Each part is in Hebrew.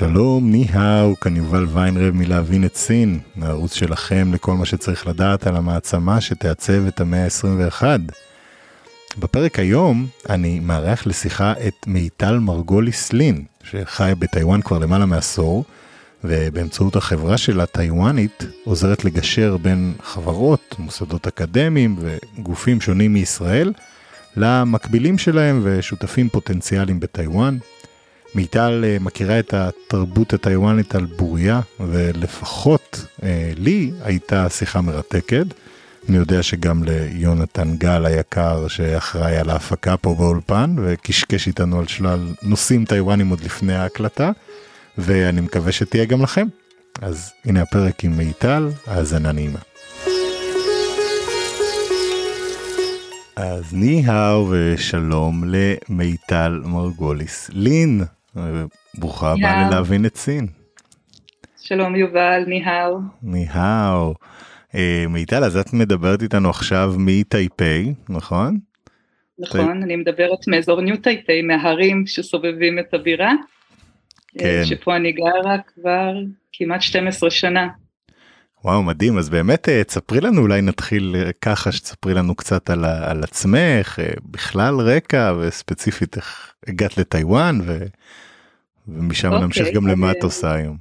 שלום, ניהאו, כאן יובל ויינרב מלהבין את סין, הערוץ שלכם לכל מה שצריך לדעת על המעצמה שתעצב את המאה ה-21. בפרק היום אני מארח לשיחה את מיטל מרגוליס לין, שחיה בטיוואן כבר למעלה מעשור, ובאמצעות החברה שלה, טיוואנית, עוזרת לגשר בין חברות, מוסדות אקדמיים וגופים שונים מישראל, למקבילים שלהם ושותפים פוטנציאליים בטיוואן. מיטל אה, מכירה את התרבות הטיוואנית על בוריה, ולפחות אה, לי הייתה שיחה מרתקת. אני יודע שגם ליונתן גל היקר שאחראי על ההפקה פה באולפן, וקשקש איתנו על שלל נושאים טיוואנים עוד לפני ההקלטה, ואני מקווה שתהיה גם לכם. אז הנה הפרק עם מיטל, האזנה נעימה. אז ניהאו ושלום למיטל מרגוליס לין. ברוכה הבאה ללהבין את סין. שלום יובל, ניהאו. ניהאו. אה, מיטל, אז את מדברת איתנו עכשיו מטייפיי, נכון? נכון, אני מדברת מאזור ניו טייפיי, מההרים שסובבים את הבירה. אה, כן. שפה אני גרה כבר כמעט 12 שנה. וואו מדהים אז באמת אה, תספרי לנו אולי נתחיל ככה שתספרי לנו קצת על, על עצמך בכלל רקע וספציפית איך הגעת לטיוואן ו... ומשם okay, אוקיי, נמשיך גם למה את עושה היום.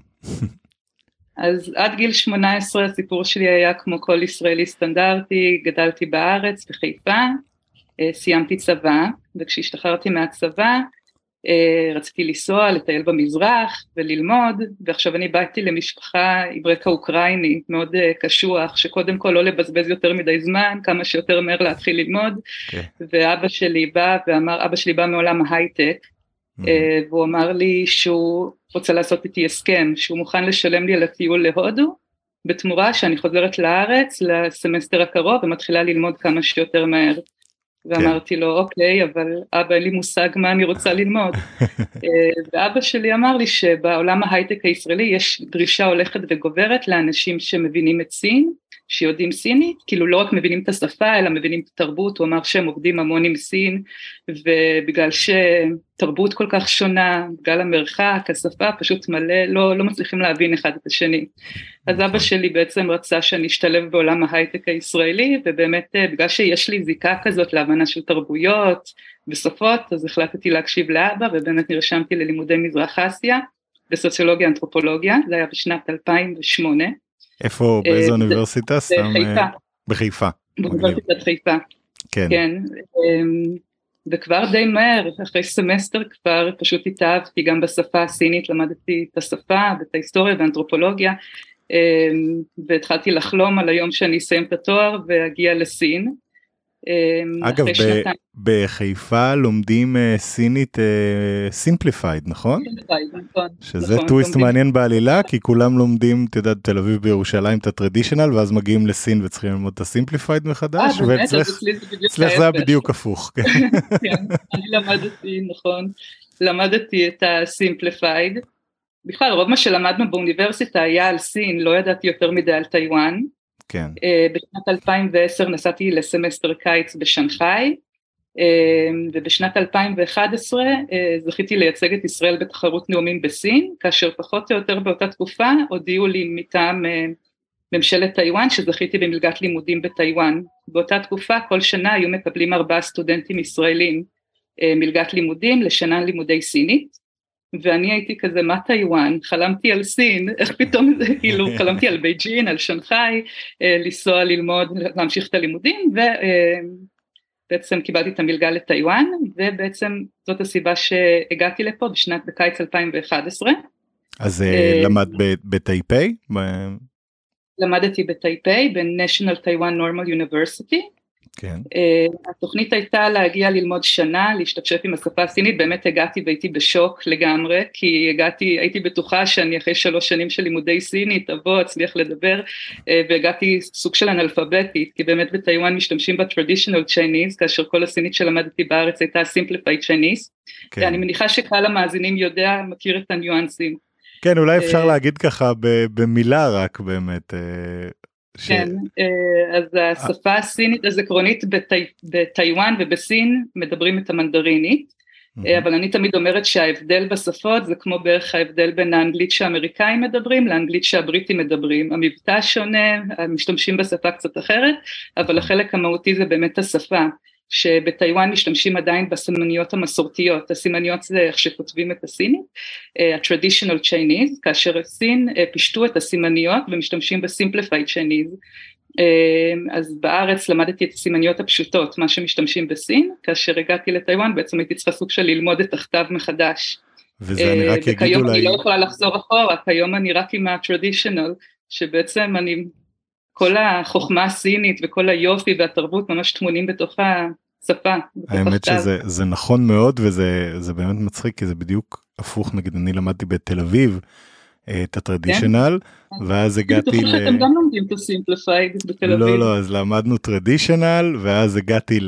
אז עד גיל 18 הסיפור שלי היה כמו כל ישראלי סטנדרטי, גדלתי בארץ, בחיפה, אה, סיימתי צבא, וכשהשתחררתי מהצבא אה, רציתי לנסוע, לטייל במזרח וללמוד, ועכשיו אני באתי למשפחה עם רקע אוקראיני מאוד אה, קשוח, שקודם כל לא לבזבז יותר מדי זמן, כמה שיותר מהר להתחיל ללמוד, okay. כן. ואבא שלי בא ואמר, אבא שלי בא מעולם ההייטק, אה, והוא אמר לי שהוא רוצה לעשות איתי הסכם, שהוא מוכן לשלם לי על הטיול להודו, בתמורה שאני חוזרת לארץ לסמסטר הקרוב ומתחילה ללמוד כמה שיותר מהר. ואמרתי לו אוקיי אבל אבא אין לי מושג מה אני רוצה ללמוד. אה, ואבא שלי אמר לי שבעולם ההייטק הישראלי יש דרישה הולכת וגוברת לאנשים שמבינים את סין שיודעים סינית, כאילו לא רק מבינים את השפה אלא מבינים את התרבות, הוא אמר שהם עובדים המון עם סין ובגלל שתרבות כל כך שונה, בגלל המרחק, השפה, פשוט מלא, לא, לא מצליחים להבין אחד את השני. אז אבא נכון. שלי בעצם רצה שאני אשתלב בעולם ההייטק הישראלי ובאמת אה, בגלל שיש לי זיקה כזאת להבנה של תרבויות ושפות אז החלטתי להקשיב לאבא ובאמת נרשמתי ללימודי מזרח אסיה בסוציולוגיה אנתרופולוגיה, זה היה בשנת 2008 איפה, אה, באיזה אוניברסיטה? בחיפה. בחיפה. באוניברסיטת חיפה. כן. כן. אמ, וכבר די מהר, אחרי סמסטר כבר פשוט התאהבתי גם בשפה הסינית, למדתי את השפה ואת ההיסטוריה והאנתרופולוגיה, אמ, והתחלתי לחלום על היום שאני אסיים את התואר ואגיע לסין. אמ, אגב בחיפה לומדים אה, סינית simplified אה, נכון? נכון? שזה נכון, טוויסט מעניין בעלילה כי כולם לומדים את יודעת תל אביב בירושלים את ה traditional ואז מגיעים לסין וצריכים ללמוד את ה simplified מחדש אה, ואצלך זה היה בדיוק הפוך. כן. כן, אני למדתי נכון למדתי את ה simplified. בכלל רוב מה שלמדנו באוניברסיטה היה על סין לא ידעתי יותר מדי על טיוואן. כן. אה, בשנת 2010 נסעתי לסמסטר קיץ בשנגחאי, אה, ובשנת 2011 אה, אה, זכיתי לייצג את ישראל בתחרות נאומים בסין, כאשר פחות או יותר באותה תקופה הודיעו לי מטעם אה, ממשלת טיוואן שזכיתי במלגת לימודים בטיוואן. באותה תקופה כל שנה היו מקבלים ארבעה סטודנטים ישראלים אה, מלגת לימודים לשנה לימודי סינית. ואני הייתי כזה מה טיוואן, חלמתי על סין, איך פתאום זה, כאילו חלמתי על בייג'ין, על שנגחאי, אה, לנסוע ללמוד, להמשיך את הלימודים ובעצם אה, קיבלתי את המלגה לטיוואן ובעצם זאת הסיבה שהגעתי לפה בשנת, בקיץ 2011. אז אה, למד בטייפיי? למדתי בטייפיי, ב-National Taiwan Normal University. כן. Uh, התוכנית הייתה להגיע ללמוד שנה, להשתפשף עם השפה הסינית, באמת הגעתי והייתי בשוק לגמרי, כי הגעתי, הייתי בטוחה שאני אחרי שלוש שנים של לימודי סינית אבוא, אצליח לדבר, uh, והגעתי סוג של אנאלפביתית, כי באמת בטיוואן משתמשים ב-traditional Chinese, כאשר כל הסינית שלמדתי בארץ הייתה simplified Chinese, כן. ואני מניחה שקהל המאזינים יודע, מכיר את הניואנסים. כן, אולי אפשר להגיד ככה במילה רק באמת. ש... כן, אה, אז השפה הסינית, אז עקרונית בטי... בטיוואן ובסין מדברים את המנדרינית, mm-hmm. אבל אני תמיד אומרת שההבדל בשפות זה כמו בערך ההבדל בין האנגלית שהאמריקאים מדברים לאנגלית שהבריטים מדברים, המבטא שונה, משתמשים בשפה קצת אחרת, אבל החלק המהותי זה באמת השפה. שבטיוואן משתמשים עדיין בסימניות המסורתיות, הסימניות זה איך שכותבים את הסינית, אה, ה-traditional Chinese, כאשר סין אה, פישטו את הסימניות ומשתמשים ב-simplified Chinese, אה, אז בארץ למדתי את הסימניות הפשוטות, מה שמשתמשים בסין, כאשר הגעתי לטיוואן בעצם הייתי צריכה סוג של ללמוד את הכתב מחדש. וזה אני רק אגיד אולי... וכיום אני לא יכולה לחזור אחורה, כיום אני רק עם ה-traditional, שבעצם אני כל החוכמה הסינית וכל היופי והתרבות ממש טמונים בתוך השפה. האמת שזה נכון מאוד וזה באמת מצחיק כי זה בדיוק הפוך נגיד אני למדתי בתל אביב אה, את ה traditional כן? ואז הגעתי ל... אתם גם לומדים את ה simplified בתל אביב. לא, לא לא אז למדנו traditional ואז הגעתי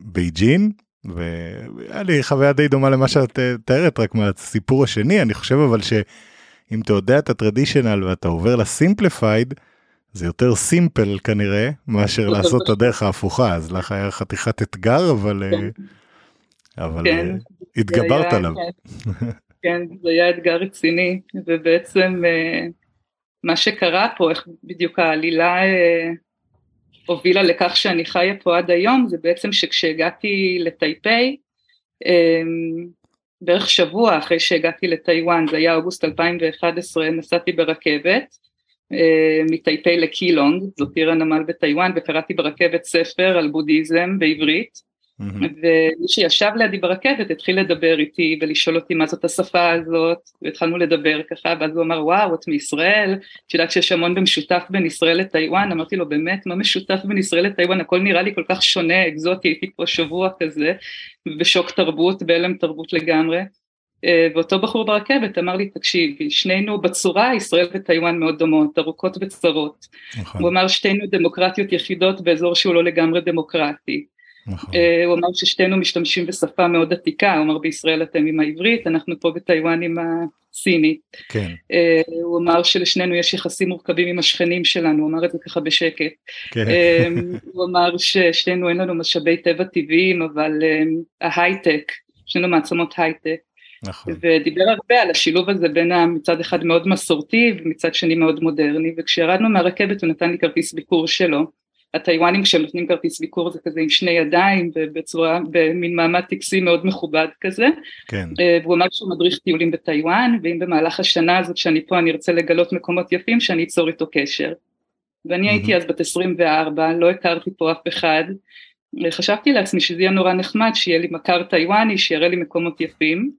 לבייג'ין והיה לי חוויה די דומה למה שאת אה, תארת רק מהסיפור השני אני חושב אבל שאם אתה יודע את הטרדישנל ואתה עובר לסימפליפייד. זה יותר סימפל כנראה מאשר לעשות את הדרך ההפוכה אז לך היה חתיכת אתגר אבל אה, כן. אבל כן, אה, התגברת עליו. כן. כן זה היה אתגר רציני ובעצם אה, מה שקרה פה איך בדיוק העלילה הובילה לכך שאני חיה פה עד היום זה בעצם שכשהגעתי לטייפיי בערך שבוע אחרי שהגעתי לטיוואן זה היה אוגוסט 2011 נסעתי ברכבת מטייפי לקילונג, זאת עיר הנמל בטיוואן, וקראתי ברכבת ספר על בודהיזם בעברית, ומי שישב לידי ברכבת התחיל לדבר איתי ולשאול אותי מה זאת השפה הזאת, והתחלנו לדבר ככה, ואז הוא אמר וואו את מישראל, את יודעת שיש המון במשותף בין ישראל לטיוואן, אמרתי לו באמת מה משותף בין ישראל לטיוואן, הכל נראה לי כל כך שונה, אקזוטי, הייתי פה שבוע כזה, בשוק תרבות, בהלם תרבות לגמרי, אה, ואותו בחור ברכבת אמר לי תקשיבי שנינו בצורה ישראל וטיוואן מאוד דומות ארוכות וצרות נכון. הוא אמר שתינו דמוקרטיות יחידות באזור שהוא לא לגמרי דמוקרטי נכון. אה, הוא אמר ששתינו משתמשים בשפה מאוד עתיקה הוא אמר בישראל אתם עם העברית אנחנו פה בטיוואן עם הסינית כן. אה, הוא אמר שלשנינו יש יחסים מורכבים עם השכנים שלנו הוא אמר את זה ככה בשקט כן. הוא אמר ששתינו אין לנו משאבי טבע טבעיים אבל ההייטק שנינו מעצמות הייטק נכון. ודיבר הרבה על השילוב הזה בין מצד אחד מאוד מסורתי ומצד שני מאוד מודרני וכשירדנו מהרכבת הוא נתן לי כרטיס ביקור שלו הטיוואנים כשהם נותנים כרטיס ביקור זה כזה עם שני ידיים ובצורה במין מעמד טקסי מאוד מכובד כזה כן. אה, והוא אמר שהוא מדריך טיולים בטיוואן ואם במהלך השנה הזאת שאני פה אני ארצה לגלות מקומות יפים שאני אצור איתו קשר ואני mm-hmm. הייתי אז בת 24 לא הכרתי פה אף אחד חשבתי לעצמי שזה יהיה נורא נחמד שיהיה לי מכר טיוואני שיראה לי מקומות יפים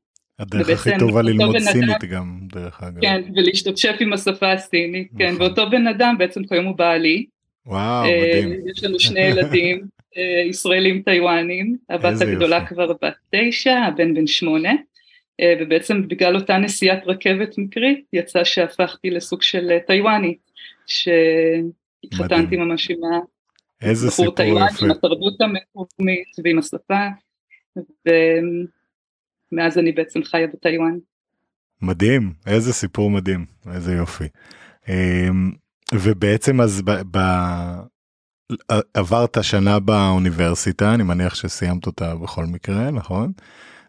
הדרך הכי טובה ללמוד סינית גם דרך אגב. כן ולהשתפשף עם השפה הסינית כן נכון. ואותו בן אדם בעצם כיום הוא בעלי. וואו אה, מדהים. יש לנו שני ילדים אה, ישראלים טיוואנים הבת הגדולה כבר בת תשע הבן בן שמונה אה, ובעצם בגלל אותה נסיעת רכבת מקרית יצא שהפכתי לסוג של טיוואני שהתחתנתי ממש עם הבחור טיוואני עם התרבות המקומית ועם השפה. מאז אני בעצם חיה בטיוואן. מדהים, איזה סיפור מדהים, איזה יופי. אמ, ובעצם אז ב, ב, עברת שנה באוניברסיטה, אני מניח שסיימת אותה בכל מקרה, נכון?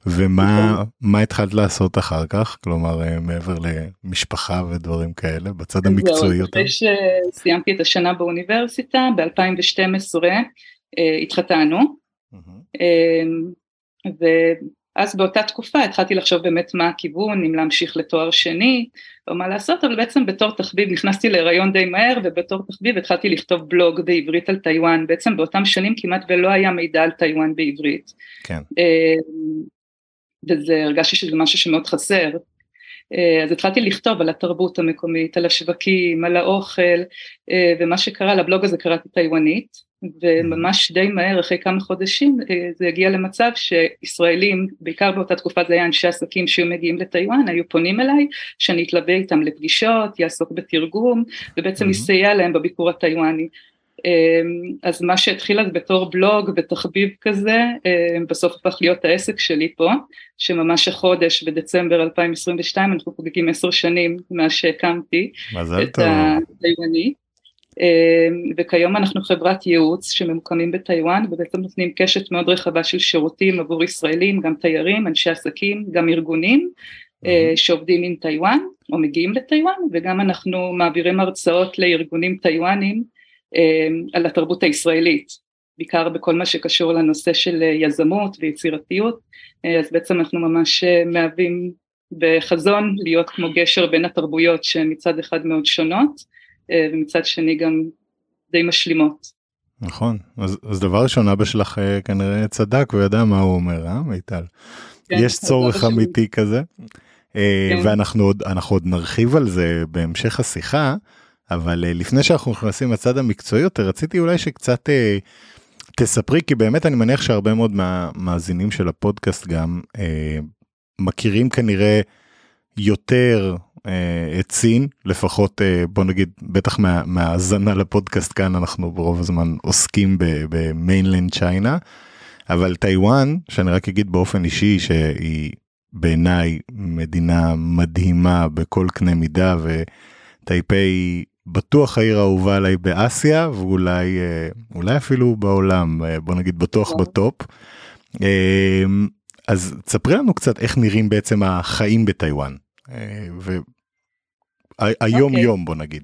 ומה נכון. מה התחלת לעשות אחר כך? כלומר, אה, מעבר למשפחה ודברים כאלה, בצד המקצועי יותר? אחרי שסיימתי את השנה באוניברסיטה, ב-2012 אה, התחתנו. אז באותה תקופה התחלתי לחשוב באמת מה הכיוון, אם להמשיך לתואר שני או מה לעשות, אבל בעצם בתור תחביב נכנסתי להיריון די מהר ובתור תחביב התחלתי לכתוב בלוג בעברית על טיוואן, בעצם באותם שנים כמעט ולא היה מידע על טיוואן בעברית. כן. אה, וזה הרגשתי שזה משהו שמאוד חסר. אה, אז התחלתי לכתוב על התרבות המקומית, על השווקים, על האוכל, אה, ומה שקרה לבלוג הזה קראתי טיוואנית. וממש די מהר, אחרי כמה חודשים, זה הגיע למצב שישראלים, בעיקר באותה תקופה זה היה אנשי עסקים שהיו מגיעים לטיוואן, היו פונים אליי, שאני אתלווה איתם לפגישות, יעסוק בתרגום, ובעצם יסייע להם בביקור הטיוואני. אז מה שהתחיל אז בתור בלוג ותחביב כזה, בסוף הפך להיות העסק שלי פה, שממש החודש בדצמבר 2022 אנחנו חוגגים עשר שנים מאז שהקמתי את הטיוואני. וכיום אנחנו חברת ייעוץ שממוקמים בטיוואן ובעצם נותנים קשת מאוד רחבה של שירותים עבור ישראלים, גם תיירים, אנשי עסקים, גם ארגונים שעובדים עם טיוואן או מגיעים לטיוואן וגם אנחנו מעבירים הרצאות לארגונים טיוואנים על התרבות הישראלית, בעיקר בכל מה שקשור לנושא של יזמות ויצירתיות, אז בעצם אנחנו ממש מהווים בחזון להיות כמו גשר בין התרבויות שמצד אחד מאוד שונות ומצד שני גם די משלימות. נכון, אז, אז דבר ראשון אבא שלך כנראה צדק וידע מה הוא אומר, אה מיטל? כן, יש צורך אמיתי כזה, כן. ואנחנו עוד, עוד נרחיב על זה בהמשך השיחה. אבל לפני שאנחנו נכנסים לצד המקצועי יותר רציתי אולי שקצת תספרי כי באמת אני מניח שהרבה מאוד מהמאזינים של הפודקאסט גם אה, מכירים כנראה יותר את סין לפחות אה, בוא נגיד בטח מה, מהאזנה לפודקאסט כאן אנחנו ברוב הזמן עוסקים ב mainland China אבל טיוואן שאני רק אגיד באופן אישי שהיא בעיניי מדינה מדהימה בכל קנה מידה וטייפיי בטוח העיר האהובה עליי באסיה ואולי אה, אולי אפילו בעולם אה, בוא נגיד בטוח אוקיי. ב top. אה, אז תספרי לנו קצת איך נראים בעצם החיים בטיוואן והיום okay. אוקיי. יום בוא נגיד.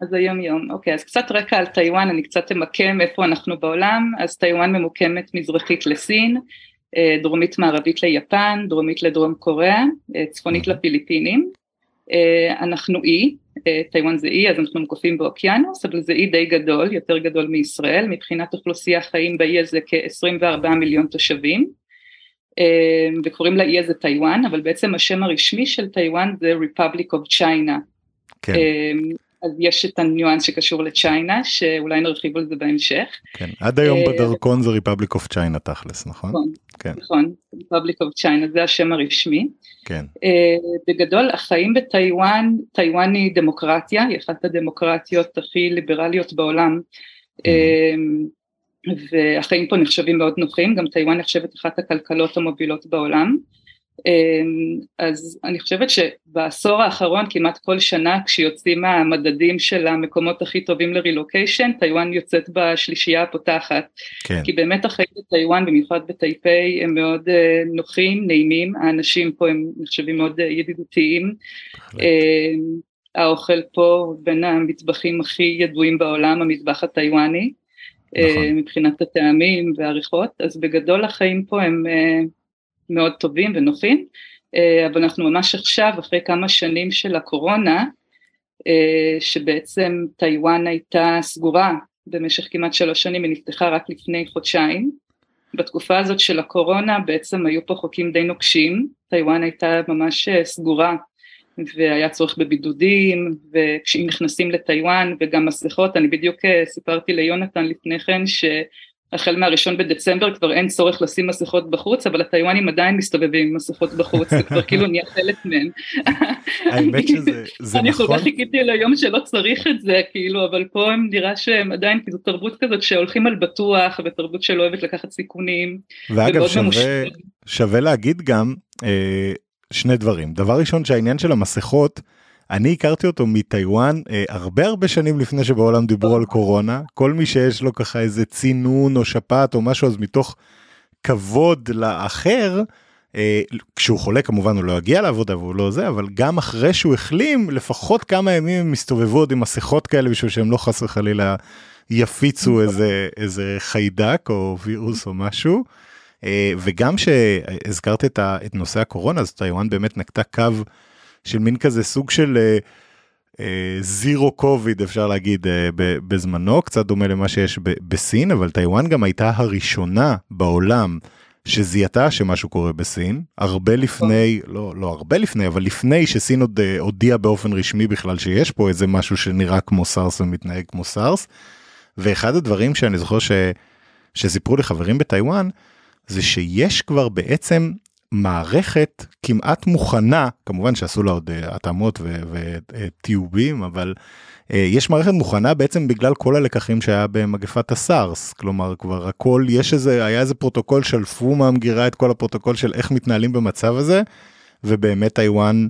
אז היום יום, אוקיי, אז קצת רקע על טיוואן, אני קצת אמקם איפה אנחנו בעולם, אז טיוואן ממוקמת מזרחית לסין, דרומית מערבית ליפן, דרומית לדרום קוריאה, צפונית לפיליפינים, אנחנו אי, טיוואן זה אי אז אנחנו מוקפים באוקיינוס אבל זה אי די גדול יותר גדול מישראל מבחינת אוכלוסייה חיים באי הזה כ-24 מיליון תושבים וקוראים לאי הזה טיוואן אבל בעצם השם הרשמי של טיוואן זה Republic of China כן. אז יש את הניואנס שקשור ל China שאולי נרחיב על זה בהמשך. כן, עד היום אה, בדרכון זה Republic of China תכלס נכון? נכון, כן. נכון, Republic of China זה השם הרשמי. כן. אה, בגדול החיים בטיוואן, טיוואן היא דמוקרטיה, היא אחת הדמוקרטיות הכי ליברליות בעולם. והחיים פה נחשבים מאוד נוחים, גם טיוואן נחשבת אחת הכלכלות המובילות בעולם. אמ, אז אני חושבת שבעשור האחרון כמעט כל שנה כשיוצאים המדדים של המקומות הכי טובים לרילוקיישן, טיוואן יוצאת בשלישייה הפותחת. כן. כי באמת החיים בטיוואן, במיוחד בטייפיי, הם מאוד אה, נוחים, נעימים, האנשים פה הם נחשבים מאוד אה, ידידותיים. אמ, האוכל פה בין המטבחים הכי ידועים בעולם, המטבח הטיוואני. נכון. אה, מבחינת הטעמים והריחות, אז בגדול החיים פה הם מאוד טובים ונוחים, אה, אבל אנחנו ממש עכשיו, אחרי כמה שנים של הקורונה, אה, שבעצם טיוואן הייתה סגורה במשך כמעט שלוש שנים, היא נפתחה רק לפני חודשיים. בתקופה הזאת של הקורונה בעצם היו פה חוקים די נוקשים, טיוואן הייתה ממש אה, סגורה והיה צורך בבידודים וכשאם נכנסים לטיוואן וגם מסכות, אני בדיוק סיפרתי ליונתן לפני כן ש... החל מהראשון בדצמבר כבר אין צורך לשים מסכות בחוץ, אבל הטיוואנים עדיין מסתובבים עם מסכות בחוץ, זה כבר כאילו נהיה חלק מהם. האמת שזה נכון. אני כל כך חיכיתי ליום שלא צריך את זה, כאילו, אבל פה הם נראה שהם עדיין, כי זו תרבות כזאת שהולכים על בטוח, ותרבות שלא אוהבת לקחת סיכונים. ואגב, שווה, שווה להגיד גם אה, שני דברים. דבר ראשון, שהעניין של המסכות, אני הכרתי אותו מטיוואן אה, הרבה הרבה שנים לפני שבעולם דיברו על קורונה כל מי שיש לו ככה איזה צינון או שפעת או משהו אז מתוך כבוד לאחר. אה, כשהוא חולה כמובן הוא לא יגיע לעבודה והוא לא זה אבל גם אחרי שהוא החלים לפחות כמה ימים הם הסתובבו עוד עם מסכות כאלה בשביל שהם לא חס וחלילה יפיצו איזה איזה חיידק או וירוס או משהו. אה, וגם שהזכרת את, את נושא הקורונה אז טיוואן באמת נקטה קו של מין כזה סוג של zero אה, COVID אפשר להגיד אה, בזמנו קצת דומה למה שיש בסין אבל טיוואן גם הייתה הראשונה בעולם שזיהתה שמשהו קורה בסין הרבה לפני לא לא הרבה לפני אבל לפני שסין עוד אה, הודיעה באופן רשמי בכלל שיש פה איזה משהו שנראה כמו סארס ומתנהג כמו סארס. ואחד הדברים שאני זוכר ש, שסיפרו לי חברים בטיוואן, זה שיש כבר בעצם מערכת כמעט מוכנה, כמובן שעשו לה עוד אה, התאמות וטיובים, אבל אה, יש מערכת מוכנה בעצם בגלל כל הלקחים שהיה במגפת הסארס, כלומר כבר הכל, יש איזה, היה איזה פרוטוקול, שלפו מהמגירה את כל הפרוטוקול של איך מתנהלים במצב הזה, ובאמת טיוואן,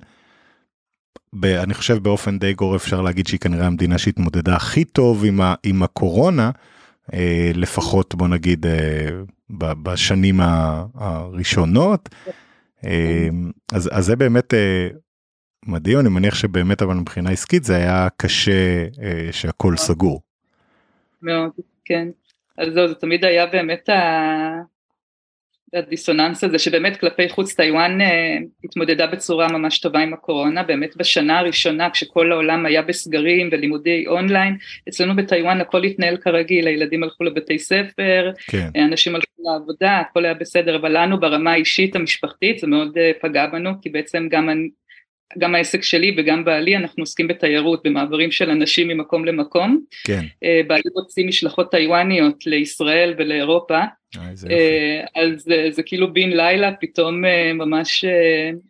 אני חושב באופן די גורף אפשר להגיד שהיא כנראה המדינה שהתמודדה הכי טוב עם, ה, עם הקורונה, אה, לפחות בוא נגיד בשנים הראשונות. אז, אז זה באמת מדהים, אני מניח שבאמת אבל מבחינה עסקית זה היה קשה אה, שהכל סגור. מאוד, כן. אז זהו, זה תמיד היה באמת הדיסוננס הזה שבאמת כלפי חוץ טיוואן אה, התמודדה בצורה ממש טובה עם הקורונה, באמת בשנה הראשונה כשכל העולם היה בסגרים ולימודי אונליין, אצלנו בטיוואן הכל התנהל כרגיל, הילדים הלכו לבתי ספר, כן. אנשים הלכו לעבודה, הכל היה בסדר, אבל לנו ברמה האישית המשפחתית זה מאוד אה, פגע בנו, כי בעצם גם גם העסק שלי וגם בעלי אנחנו עוסקים בתיירות במעברים של אנשים ממקום למקום. כן. אה, בעלי רוצים משלחות טיוואניות לישראל ולאירופה. אה, אה, אז זה, זה כאילו בן לילה פתאום ממש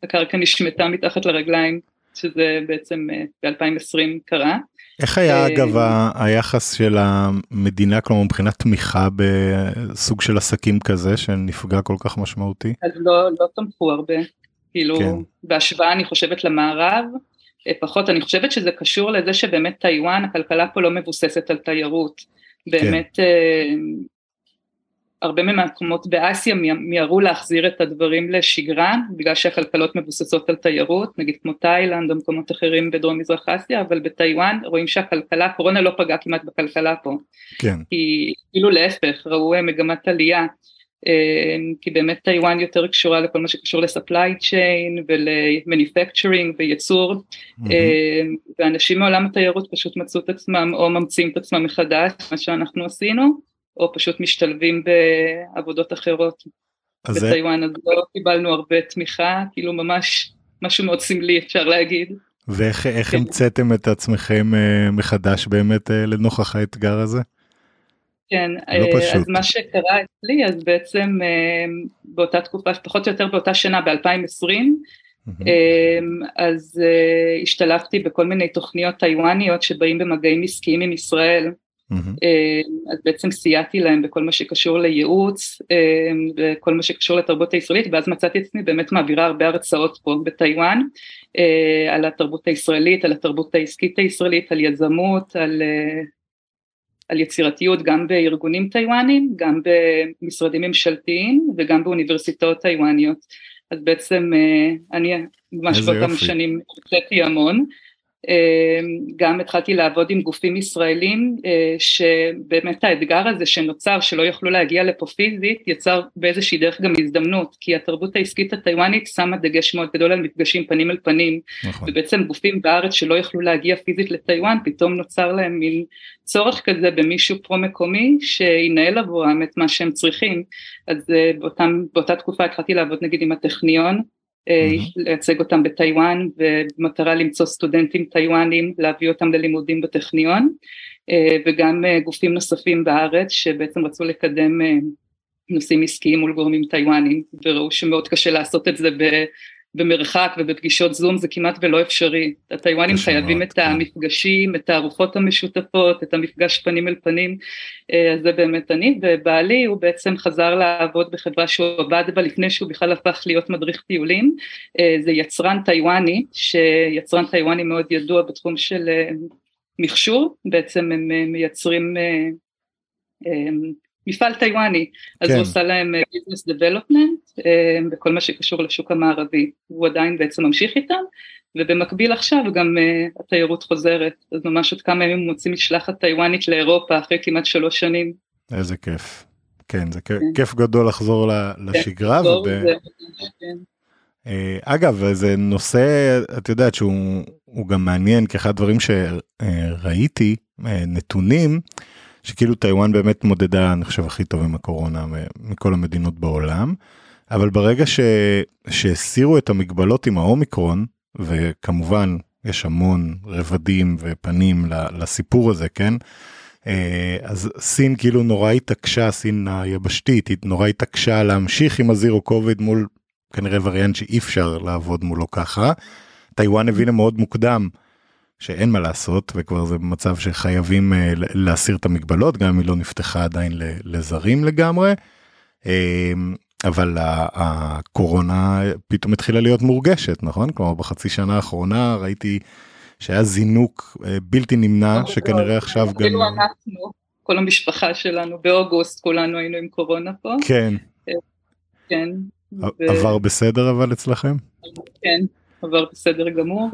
הקרקע נשמטה מתחת לרגליים שזה בעצם ב-2020 קרה. איך היה אגב היחס של המדינה כלומר מבחינת תמיכה בסוג של עסקים כזה שנפגע כל כך משמעותי? אז לא, לא תמכו הרבה. כאילו כן. בהשוואה אני חושבת למערב, אה, פחות, אני חושבת שזה קשור לזה שבאמת טיוואן, הכלכלה פה לא מבוססת על תיירות, באמת כן. אה, הרבה מהמקומות באסיה מיהרו להחזיר את הדברים לשגרה, בגלל שהכלכלות מבוססות על תיירות, נגיד כמו תאילנד או מקומות אחרים בדרום מזרח אסיה, אבל בטיוואן רואים שהכלכלה, קורונה לא פגעה כמעט בכלכלה פה, כן. כי כאילו להפך, ראו אה, מגמת עלייה, כי באמת טיוואן יותר קשורה לכל מה שקשור ל supply chain ול manufacturing וייצור mm-hmm. ואנשים מעולם התיירות פשוט מצאו את עצמם או ממציאים את עצמם מחדש מה שאנחנו עשינו או פשוט משתלבים בעבודות אחרות בטיוואן אז לא קיבלנו הרבה תמיכה כאילו ממש משהו מאוד סמלי אפשר להגיד. ואיך כן. המצאתם את עצמכם אה, מחדש באמת אה, לנוכח האתגר הזה? כן, לא אה, אז מה שקרה אצלי, אז בעצם אה, באותה תקופה, פחות או יותר באותה שנה, ב-2020, אה, אז השתלבתי בכל מיני תוכניות טיוואניות שבאים במגעים עסקיים עם ישראל, אז בעצם סייעתי להם בכל מה שקשור לייעוץ וכל מה שקשור לתרבות הישראלית ואז מצאתי את עצמי באמת מעבירה הרבה הרצאות פה בטיוואן על התרבות הישראלית, על התרבות העסקית הישראלית, על יזמות, על על יצירתיות גם בארגונים טיוואנים, גם במשרדים ממשלתיים וגם באוניברסיטאות טיוואניות. אז בעצם אה, אני ממש באותם שנים הוצאתי המון. אמ, גם התחלתי לעבוד עם גופים ישראלים אה, שבאמת האתגר הזה שנוצר שלא יוכלו להגיע לפה פיזית יצר באיזושהי דרך גם הזדמנות כי התרבות העסקית הטיוואנית שמה דגש מאוד גדול על מפגשים פנים אל פנים נכון. ובעצם גופים בארץ שלא יכלו להגיע פיזית לטיוואן פתאום נוצר להם מין צורך כזה במישהו פרו מקומי שינהל עבורם את מה שהם צריכים אז אה, באותם, באותה תקופה התחלתי לעבוד נגיד עם הטכניון mm-hmm. לייצג אותם בטיוואן במטרה למצוא סטודנטים טיוואנים להביא אותם ללימודים בטכניון אה, וגם אה, גופים נוספים בארץ שבעצם רצו לקדם נושאים עסקיים מול גורמים טיוואנים וראו שמאוד קשה לעשות את זה במרחק ובפגישות זום זה כמעט ולא אפשרי. הטיוואנים חייבים את. המפגשים, את הארוחות המשותפות, את המפגש פנים אל פנים, אה, אז זה באמת אני, ובעלי הוא בעצם חזר לעבוד בחברה שהוא עבד בה לפני שהוא בכלל הפך להיות מדריך טיולים, אה, זה יצרן טיוואני, שיצרן טיוואני מאוד ידוע בתחום של אה, מכשור, בעצם הם מייצרים מפעל טיוואני, אז כן. הוא עושה להם ביזנס uh, דבלופמנט uh, בכל מה שקשור לשוק המערבי, הוא עדיין בעצם ממשיך איתם, ובמקביל עכשיו גם uh, התיירות חוזרת, אז ממש עוד כמה ימים מוצאים משלחת טיוואנית לאירופה אחרי כמעט שלוש שנים. איזה כיף, כן זה כן. כיף גדול לחזור לשגרה. כן, וב... זה, כן. אגב זה נושא את יודעת שהוא גם מעניין כי אחד הדברים שראיתי נתונים. שכאילו טיוואן באמת מודדה אני חושב הכי טוב עם הקורונה מכל המדינות בעולם. אבל ברגע. שהסירו את המגבלות עם האומיקרון וכמובן יש המון רבדים ופנים לסיפור הזה כן אה, אז סין כאילו נורא התעקשה, סין היבשתית, היא נורא התעקשה להמשיך עם הזירו קוביד מול כנראה וריאנט שאי אפשר לעבוד מולו ככה. טיוואן הבינה מאוד מוקדם שאין מה לעשות וכבר זה מצב שחייבים uh, להסיר את המגבלות גם אם היא לא נפתחה עדיין לזרים לגמרי. Uh, אבל הקורונה פתאום התחילה להיות מורגשת נכון כלומר בחצי שנה האחרונה ראיתי שהיה זינוק uh, בלתי נמנע שכנראה עכשיו גם. אנחנו, כל המשפחה שלנו באוגוסט כולנו היינו עם קורונה פה. כן. כן. עבר בסדר אבל אצלכם? כן, עבר בסדר גמור,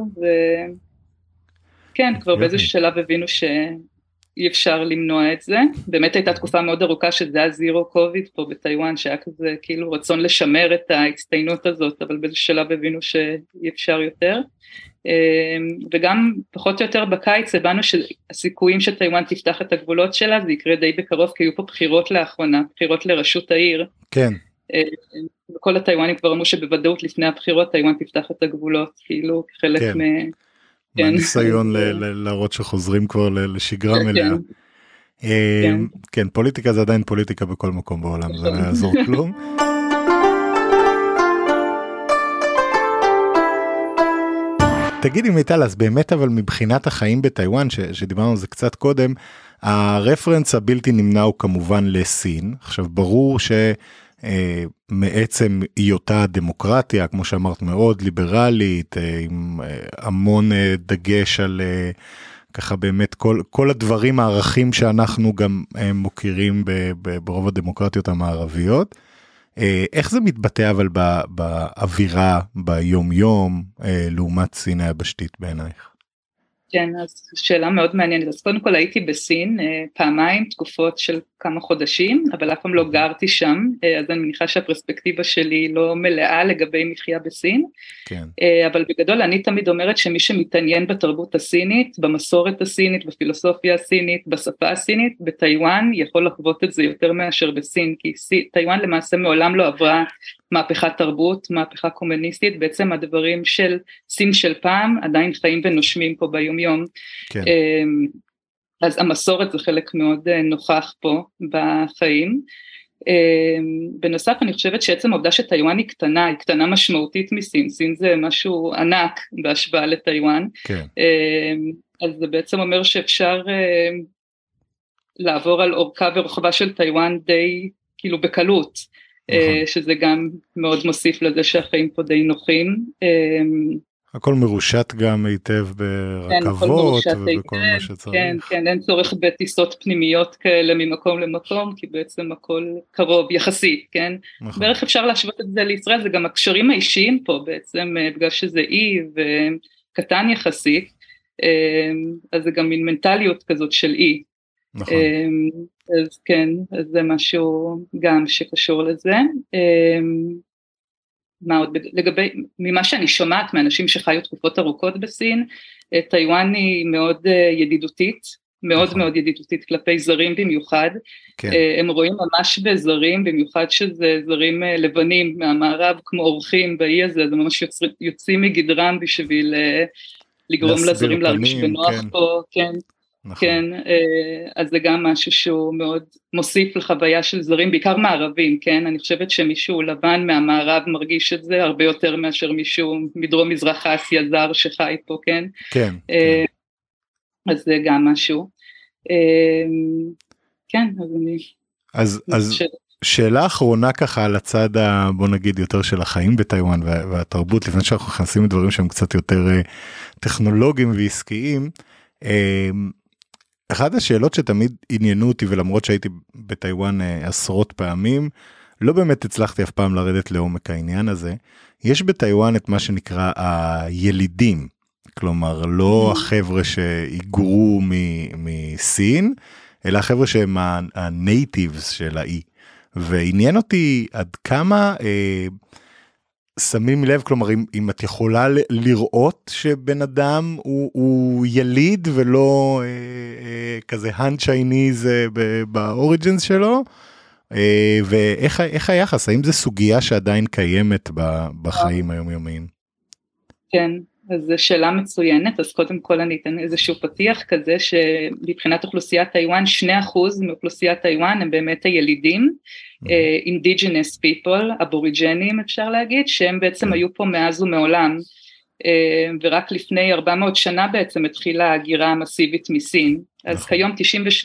וכן, כבר באיזשהו שלב הבינו שאי אפשר למנוע את זה. באמת הייתה תקופה מאוד ארוכה שזה היה זירו קוביד פה בטיוואן, שהיה כזה כאילו רצון לשמר את ההצטיינות הזאת, אבל באיזשהו שלב הבינו שאי אפשר יותר. וגם פחות או יותר בקיץ הבנו שהסיכויים שטיוואן תפתח את הגבולות שלה זה יקרה די בקרוב כי היו פה בחירות לאחרונה, בחירות לראשות העיר. כן. כל הטיוואנים כבר אמרו שבוודאות לפני הבחירות טיוואן תפתח את הגבולות כאילו כחלק כן. מ... כן. מהניסיון להראות שחוזרים כבר לשגרה כן, מלאה. כן. כן. כן פוליטיקה זה עדיין פוליטיקה בכל מקום בעולם זה לא יעזור כלום. תגידי מיטל אז באמת אבל מבחינת החיים בטיוואן שדיברנו על זה קצת קודם הרפרנס הבלתי נמנע הוא כמובן לסין עכשיו ברור ש... אה, מעצם היותה דמוקרטיה כמו שאמרת מאוד ליברלית אה, עם אה, המון דגש על ככה באמת כל כל הדברים הערכים שאנחנו גם מוכירים ברוב הדמוקרטיות המערביות. איך זה מתבטא אבל באווירה ביום יום לעומת סין היבשתית בעינייך? כן, אז שאלה מאוד מעניינת. אז קודם כל הייתי בסין אה, פעמיים, תקופות של כמה חודשים, אבל אף פעם לא גרתי שם, אה, אז אני מניחה שהפרספקטיבה שלי לא מלאה לגבי מחיה בסין. כן. אה, אבל בגדול אני תמיד אומרת שמי שמתעניין בתרבות הסינית, במסורת הסינית, בפילוסופיה הסינית, בשפה הסינית, בטיוואן יכול לחוות את זה יותר מאשר בסין, כי טיוואן למעשה מעולם לא עברה מהפכת תרבות, מהפכה קומוניסטית, בעצם הדברים של סין של פעם עדיין חיים ונושמים פה ביומיום. כן. אמ, אז המסורת זה חלק מאוד אה, נוכח פה בחיים. אמ, בנוסף אני חושבת שעצם העובדה שטיוואן היא קטנה, היא קטנה משמעותית מסין, סין זה משהו ענק בהשוואה לטיוואן, כן. אמ, אז זה בעצם אומר שאפשר לעבור על אורכה ורחבה של טיוואן די כאילו בקלות. נכון. אה, שזה גם מאוד מוסיף לזה שהחיים פה די נוחים. אמ, הכל מרושת גם היטב ברכבות כן, ובכל מה שצריך. כן, כן, אין צורך בטיסות פנימיות כאלה ממקום למקום, כי בעצם הכל קרוב יחסית, כן? נכון. בערך אפשר להשוות את זה לישראל, זה גם הקשרים האישיים פה בעצם, אה, בגלל שזה אי וקטן יחסית, אז זה גם מין מנטליות כזאת של אי. נכון. אמ, אז כן, אז זה משהו גם שקשור לזה. אמ, מה עוד, לגבי, ממה שאני שומעת מאנשים שחיו תקופות ארוכות בסין, אה, טיוואן היא מאוד אה, ידידותית, מאוד נכון. מאוד ידידותית כלפי זרים במיוחד, כן. אה, הם רואים ממש בזרים, במיוחד שזה זרים לבנים מהמערב כמו אורחים באי הזה, אז הם ממש יוצרים, יוצאים מגדרם בשביל לגרום לזרים להרגיש בנוח כן. פה, כן. נכון. כן, אה, אז זה גם משהו שהוא מאוד מוסיף לחוויה של זרים, בעיקר מערבים, כן? אני חושבת שמישהו לבן מהמערב מרגיש את זה הרבה יותר מאשר מישהו מדרום מזרח אסיה זר שחי פה, כן? כן. אה, כן. אז זה גם משהו. אה, כן, אז אני... אז, אז ש... שאלה אחרונה ככה על הצד ה... בוא נגיד יותר של החיים בטיוואן והתרבות לפני שאנחנו נכנסים לדברים שהם קצת יותר טכנולוגיים ועסקיים. אחת השאלות שתמיד עניינו אותי ולמרות שהייתי בטיוואן אה, עשרות פעמים לא באמת הצלחתי אף פעם לרדת לעומק העניין הזה יש בטיוואן את מה שנקרא הילידים כלומר לא mm-hmm. החבר'ה שהיגרו מסין אלא החבר'ה שהם הנייטיבס של האי ועניין אותי עד כמה. אה, שמים לב כלומר אם, אם את יכולה לראות שבן אדם הוא, הוא יליד ולא אה, אה, כזה Han Chinese אה, ב origins שלו אה, ואיך היחס? האם זה סוגיה שעדיין קיימת ב, בחיים היומיומיים. כן אז זו שאלה מצוינת, אז קודם כל אני אתן איזשהו פתיח כזה שמבחינת אוכלוסיית טיוואן, 2% מאוכלוסיית טיוואן הם באמת הילידים, mm-hmm. אה, indigenous people, אבוריג'נים אפשר להגיד, שהם בעצם mm-hmm. היו פה מאז ומעולם. אה, ורק לפני 400 שנה בעצם התחילה ההגירה המסיבית מסין. אז נכון. כיום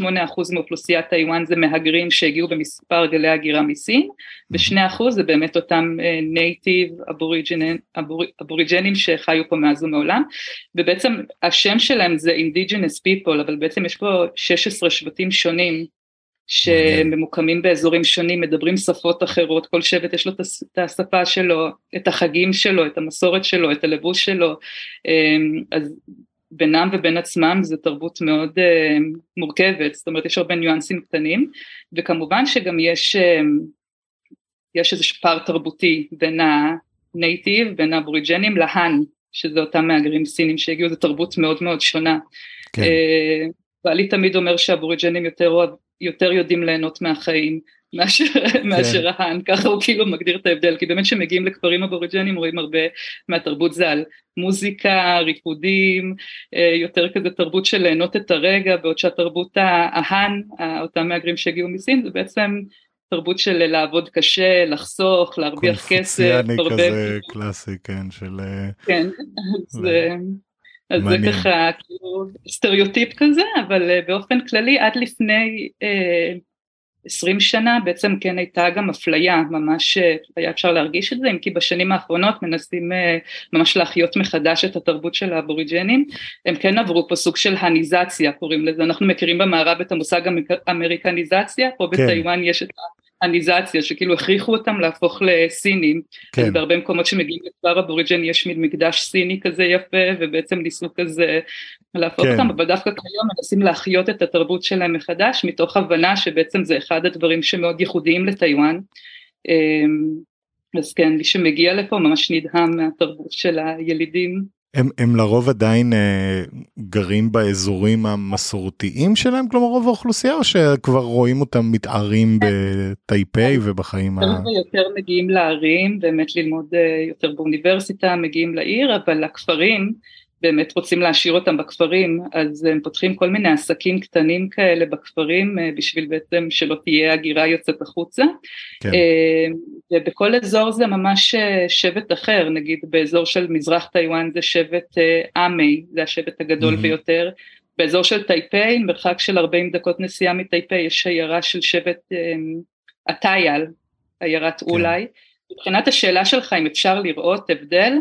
98% מאוכלוסיית טיוואן זה מהגרים שהגיעו במספר גלי הגירה מסין, ו-2% זה באמת אותם native אה, אבוריג'נים שחיו פה מאז ומעולם, ובעצם השם שלהם זה Indigenous People, אבל בעצם יש פה 16 שבטים שונים שממוקמים באזורים שונים, מדברים שפות אחרות, כל שבט יש לו את השפה שלו, את החגים שלו, את המסורת שלו, את הלבוש שלו, אמ, אז בינם ובין עצמם זו תרבות מאוד אה, מורכבת, זאת אומרת יש הרבה ניואנסים קטנים, וכמובן שגם יש, אמ, יש איזה פער תרבותי בין הנייטיב, בין האבוריג'נים להאן, שזה אותם מהגרים סינים שהגיעו, זו תרבות מאוד מאוד שונה. כן. אה, בעלי תמיד אומר שהאבוריג'נים יותר יותר יודעים ליהנות מהחיים מאשר, כן. מאשר ההאן, ככה הוא כאילו מגדיר את ההבדל, כי באמת כשמגיעים לכפרים אבוריג'נים רואים הרבה מהתרבות זה על מוזיקה, ריקודים, אה, יותר כזה תרבות של ליהנות את הרגע, בעוד שהתרבות ההאן, אותם מהגרים שהגיעו מסין, זה בעצם תרבות של לעבוד קשה, לחסוך, להרוויח כסף. קונפוציאני כזה קלאסי, כן, של... אה, כן, אז... אז מעניין. זה ככה כאילו סטריאוטיפ כזה, אבל uh, באופן כללי עד לפני uh, 20 שנה בעצם כן הייתה גם אפליה, ממש uh, היה אפשר להרגיש את זה, אם כי בשנים האחרונות מנסים uh, ממש להחיות מחדש את התרבות של האבוריג'נים, הם כן עברו פה סוג של הניזציה קוראים לזה, אנחנו מכירים במערב את המושג אמריקניזציה, פה כן. בטיוואן יש את הניזציה, שכאילו הכריחו אותם להפוך לסינים, כן. בהרבה מקומות שמגיעים לכפר אבוריג'ן יש מין מקדש סיני כזה יפה, ובעצם ניסו כזה להפוך כן. אותם, אבל דווקא כיום מנסים להחיות את התרבות שלהם מחדש, מתוך הבנה שבעצם זה אחד הדברים שמאוד ייחודיים לטיוואן. אמ, אז כן, מי שמגיע לפה ממש נדהם מהתרבות של הילידים. הם, הם לרוב עדיין אה, גרים באזורים המסורתיים שלהם, כלומר רוב האוכלוסייה, או שכבר רואים אותם מתערים בטייפיי ובחיים ה... יותר מגיעים לערים, באמת ללמוד אה, יותר באוניברסיטה, מגיעים לעיר, אבל הכפרים, באמת רוצים להשאיר אותם בכפרים, אז הם פותחים כל מיני עסקים קטנים כאלה בכפרים, אה, בשביל בעצם שלא תהיה הגירה יוצאת החוצה. כן. אה, ובכל אזור זה ממש אה, שבט אחר, נגיד באזור של מזרח טיוואן זה שבט עמי, זה השבט הגדול mm-hmm. ביותר. באזור של טייפיי, מרחק של 40 דקות נסיעה מטייפיי, יש עיירה של שבט עטייל, עיירת כן. וולאי. מבחינת השאלה שלך אם אפשר לראות הבדל,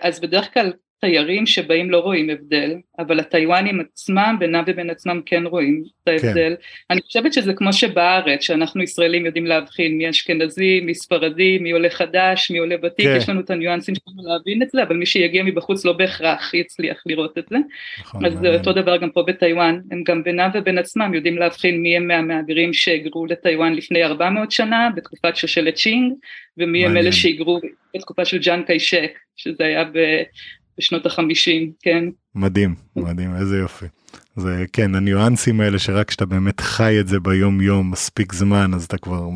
אז בדרך כלל תיירים שבאים לא רואים הבדל, אבל הטיוואנים עצמם בינם ובין עצמם כן רואים את ההבדל. כן. אני חושבת שזה כמו שבארץ, שאנחנו ישראלים יודעים להבחין מי אשכנזי, מי ספרדי, מי עולה חדש, מי עולה ותיק, כן. יש לנו את הניואנסים שלנו להבין את זה, אבל מי שיגיע מבחוץ לא בהכרח יצליח לראות את זה. נכון, אז זה אותו דבר גם פה בטיוואן, הם גם בינם ובין עצמם יודעים להבחין מי הם מהמהגרים שהיגרו לטיוואן לפני 400 שנה, בתקופת שושלת צ'ינג, ומי הם אלה שהיגרו בתקופה של ג'אן קיישק, שזה היה ב... בשנות החמישים, כן. מדהים, מדהים, איזה יופי. זה כן, הניואנסים האלה שרק כשאתה באמת חי את זה ביום יום מספיק זמן, אז אתה כבר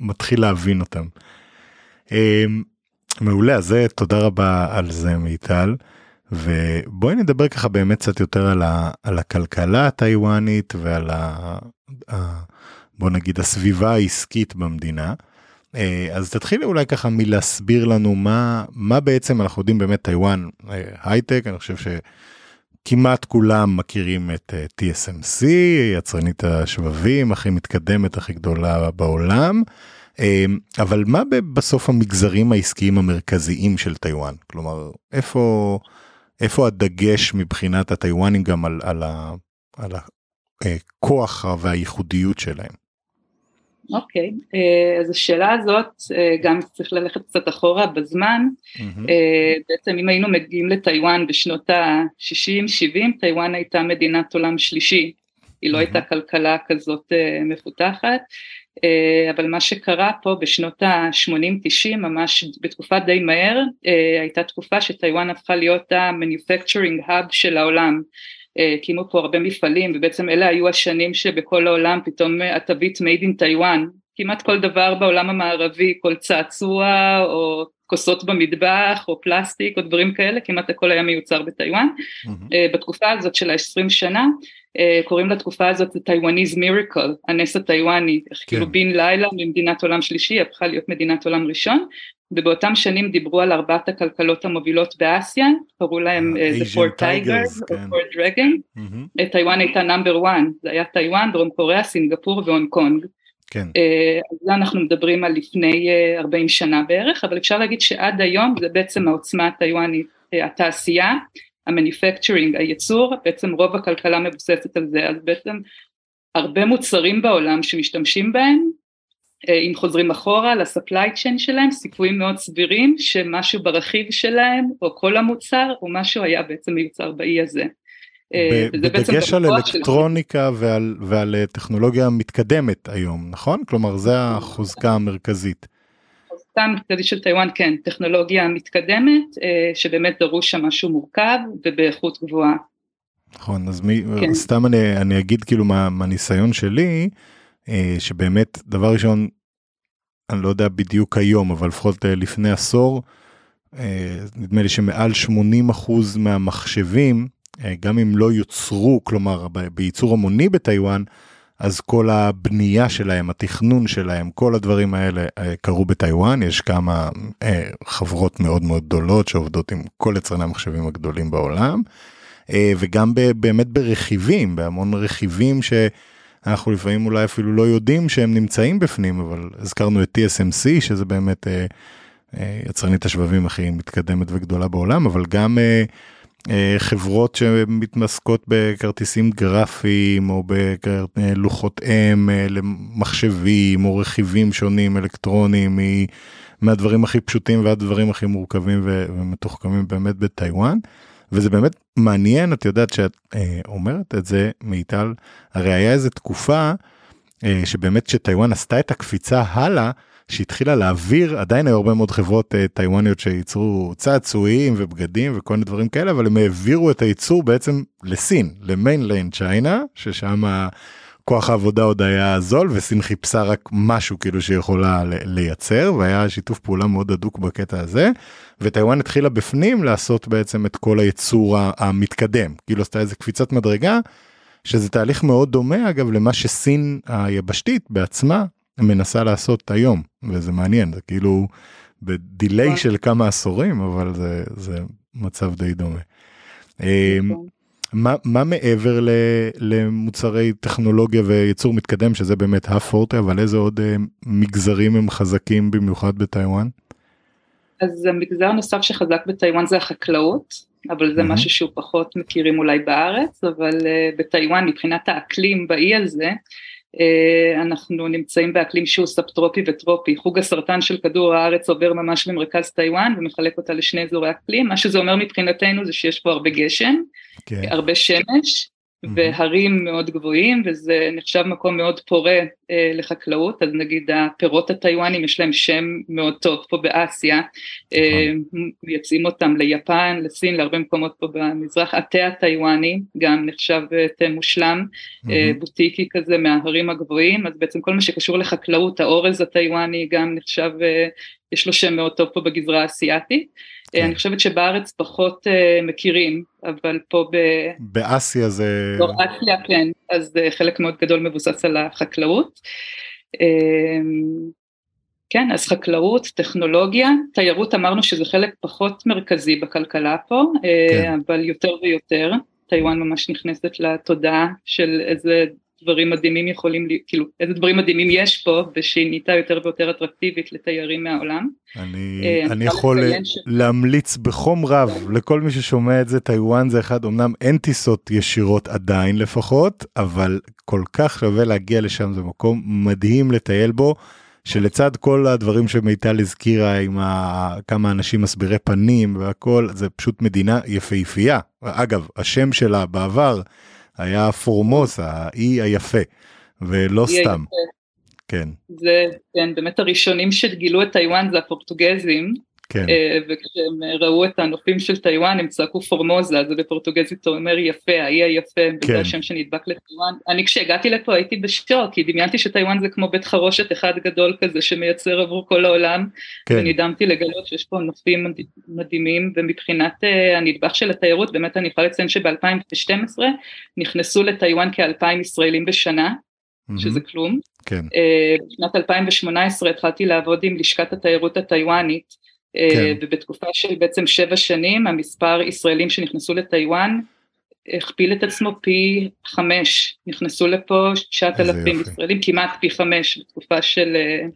מתחיל להבין אותם. אמ, מעולה, אז זה תודה רבה על זה מיטל. ובואי נדבר ככה באמת קצת יותר על, ה, על הכלכלה הטיוואנית ועל ה, ה, בוא נגיד הסביבה העסקית במדינה. אה, אז תתחילי אולי ככה מלהסביר לנו מה מה בעצם אנחנו יודעים באמת טיוואן אה, הייטק. אני חושב שכמעט כולם מכירים את אה, TSMC יצרנית השבבים הכי מתקדמת הכי גדולה בעולם. אבל מה בסוף המגזרים העסקיים המרכזיים של טיוואן? כלומר איפה איפה הדגש מבחינת הטיוואנים גם על, על, על הכוח והייחודיות שלהם. אוקיי, okay. אז השאלה הזאת, אה, גם צריך ללכת קצת אחורה בזמן, mm-hmm. בעצם אם היינו מגיעים לטיוואן בשנות ה-60-70, טיוואן הייתה מדינת עולם שלישי, היא לא mm-hmm. הייתה כלכלה כזאת אה, מפותחת, אבל מה שקרה פה בשנות ה-80-90, ממש בתקופה די מהר, הייתה תקופה שטיוואן הפכה להיות ה-manufacturing hub של העולם. הקימו פה הרבה מפעלים ובעצם אלה היו השנים שבכל העולם פתאום התווית made in Taiwan, כמעט כל דבר בעולם המערבי, כל צעצוע או כוסות במטבח או פלסטיק או דברים כאלה, כמעט הכל היה מיוצר בטיוואן. Mm-hmm. בתקופה הזאת של ה-20 שנה, קוראים לתקופה הזאת טיוואניז מיריקל, הנס הטיוואני, כן. כאילו בן לילה ממדינת עולם שלישי הפכה להיות מדינת עולם ראשון, ובאותם שנים דיברו על ארבעת הכלכלות המובילות באסיה, קראו להם The Four Tigers או Four Dragon, טיוואן הייתה number 1, זה היה טיוואן, דרום קוריאה, סינגפור והונג קונג. כן. אז זה אנחנו מדברים על לפני 40 שנה בערך, אבל אפשר להגיד שעד היום זה בעצם העוצמה הטיוואנית, התעשייה, ה manufacturing, הייצור, בעצם רוב הכלכלה מבוססת על זה, אז בעצם הרבה מוצרים בעולם שמשתמשים בהם, אם חוזרים אחורה ל supply chain שלהם, סיכויים מאוד סבירים שמשהו ברכיב שלהם, או כל המוצר, או משהו היה בעצם מיוצר באי הזה. בדגש על אלקטרוניקה ועל, ועל טכנולוגיה מתקדמת היום, נכון? כלומר זה החוזקה המרכזית. החוזקה המרכזית של טיוואן, כן, טכנולוגיה מתקדמת, שבאמת דרוש שם משהו מורכב ובאיכות גבוהה. נכון, אז מי, כן. סתם אני, אני אגיד כאילו מה, מהניסיון שלי, שבאמת דבר ראשון, אני לא יודע בדיוק היום, אבל לפחות לפני עשור, נדמה לי שמעל 80% מהמחשבים, גם אם לא יוצרו, כלומר בייצור המוני בטיוואן, אז כל הבנייה שלהם, התכנון שלהם, כל הדברים האלה קרו בטיוואן, יש כמה חברות מאוד מאוד גדולות שעובדות עם כל יצרני המחשבים הגדולים בעולם, וגם באמת ברכיבים, בהמון רכיבים שאנחנו לפעמים אולי אפילו לא יודעים שהם נמצאים בפנים, אבל הזכרנו את TSMC, שזה באמת יצרנית השבבים הכי מתקדמת וגדולה בעולם, אבל גם חברות שמתמסקות בכרטיסים גרפיים או בלוחות אם למחשבים או רכיבים שונים אלקטרוניים מהדברים הכי פשוטים ועד הדברים הכי מורכבים ומתוחכמים באמת בטיוואן. וזה באמת מעניין את יודעת שאת אומרת את זה מיטל הרי היה איזה תקופה שבאמת שטיוואן עשתה את הקפיצה הלאה. שהתחילה להעביר, עדיין היו הרבה מאוד חברות אה, טיוואניות שייצרו צעצועים ובגדים וכל מיני דברים כאלה, אבל הם העבירו את הייצור בעצם לסין, ל mainland China, ששם כוח העבודה עוד היה זול וסין חיפשה רק משהו כאילו שיכולה לייצר והיה שיתוף פעולה מאוד הדוק בקטע הזה. וטיוואן התחילה בפנים לעשות בעצם את כל הייצור המתקדם. כאילו עשתה איזה קפיצת מדרגה שזה תהליך מאוד דומה אגב למה שסין היבשתית בעצמה מנסה לעשות היום. וזה מעניין זה כאילו בדיליי של כמה עשורים אבל זה זה מצב די דומה. מה, מה מעבר ל, למוצרי טכנולוגיה וייצור מתקדם שזה באמת הפורטה אבל איזה עוד אה, מגזרים הם חזקים במיוחד בטיוואן? אז המגזר נוסף שחזק בטיוואן זה החקלאות אבל זה mm-hmm. משהו שהוא פחות מכירים אולי בארץ אבל uh, בטיוואן מבחינת האקלים באי הזה אה, אנחנו נמצאים באקלים שהוא סבטרופי וטרופי, חוג הסרטן של כדור הארץ עובר ממש במרכז טיוואן ומחלק אותה לשני אזורי אקלים, מה שזה אומר מבחינתנו זה שיש פה הרבה גשם. כן. הרבה שמש, והרים מאוד גבוהים וזה נחשב מקום מאוד פורה אה, לחקלאות. אז נגיד הפירות הטיוואנים יש להם שם מאוד טוב פה באסיה. אה, יוצאים אותם ליפן לסין להרבה מקומות פה במזרח. התה הטיוואני גם נחשב אה, תה מושלם. אה, בוטיקי כזה מההרים הגבוהים. אז בעצם כל מה שקשור לחקלאות האורז הטיוואני גם נחשב אה, יש לו שם מאוד טוב פה בגזרה האסייתית כן. אני חושבת שבארץ פחות uh, מכירים, אבל פה ב... באסיה זה... באסיה כן, אז uh, חלק מאוד גדול מבוסס על החקלאות. Uh, כן, אז חקלאות, טכנולוגיה, תיירות אמרנו שזה חלק פחות מרכזי בכלכלה פה, כן. אבל יותר ויותר, טיוואן ממש נכנסת לתודעה של איזה דברים מדהימים יכולים, כאילו איזה דברים מדהימים יש פה ושהיא נהייתה יותר ויותר אטרקטיבית לתיירים מהעולם. אני, uh, אני יכול ש... להמליץ בחום רב לכל מי ששומע את זה, טיוואן זה אחד, אמנם אין טיסות ישירות עדיין לפחות, אבל כל כך שווה להגיע לשם, זה מקום מדהים לטייל בו. שלצד כל הדברים שמיטל הזכירה עם ה... כמה אנשים מסבירי פנים והכל זה פשוט מדינה יפהפייה אגב השם שלה בעבר היה פורמוזה, האי היפה, ולא סתם. היפה. כן. זה, כן, באמת הראשונים שגילו את טיוואן זה הפורטוגזים. כן. אה, וכשהם ראו את הנופים של טיוואן הם צעקו פורמוזה, זה בפורטוגזית הוא אומר יפה, האי היפה, כן. בגלל השם שנדבק לטיוואן. אני כשהגעתי לפה הייתי בשוק, כי דמיינתי שטיוואן זה כמו בית חרושת אחד גדול כזה שמייצר עבור כל העולם, כן. ונדהמתי לגלות שיש פה נופים מד- מדהימים, ומבחינת אה, הנדבך של התיירות, באמת אני יכולה לציין שב-2012 נכנסו לטיוואן כאלפיים ישראלים בשנה, שזה כלום. כן. אה, בשנת 2018 התחלתי לעבוד עם לשכת התיירות הטיוואנית, אה, כן. ובתקופה של בעצם שבע שנים המספר ישראלים שנכנסו לטיוואן הכפיל את עצמו פי חמש, נכנסו לפה 9,000 יופי. ישראלים, כמעט פי חמש בתקופה של אה,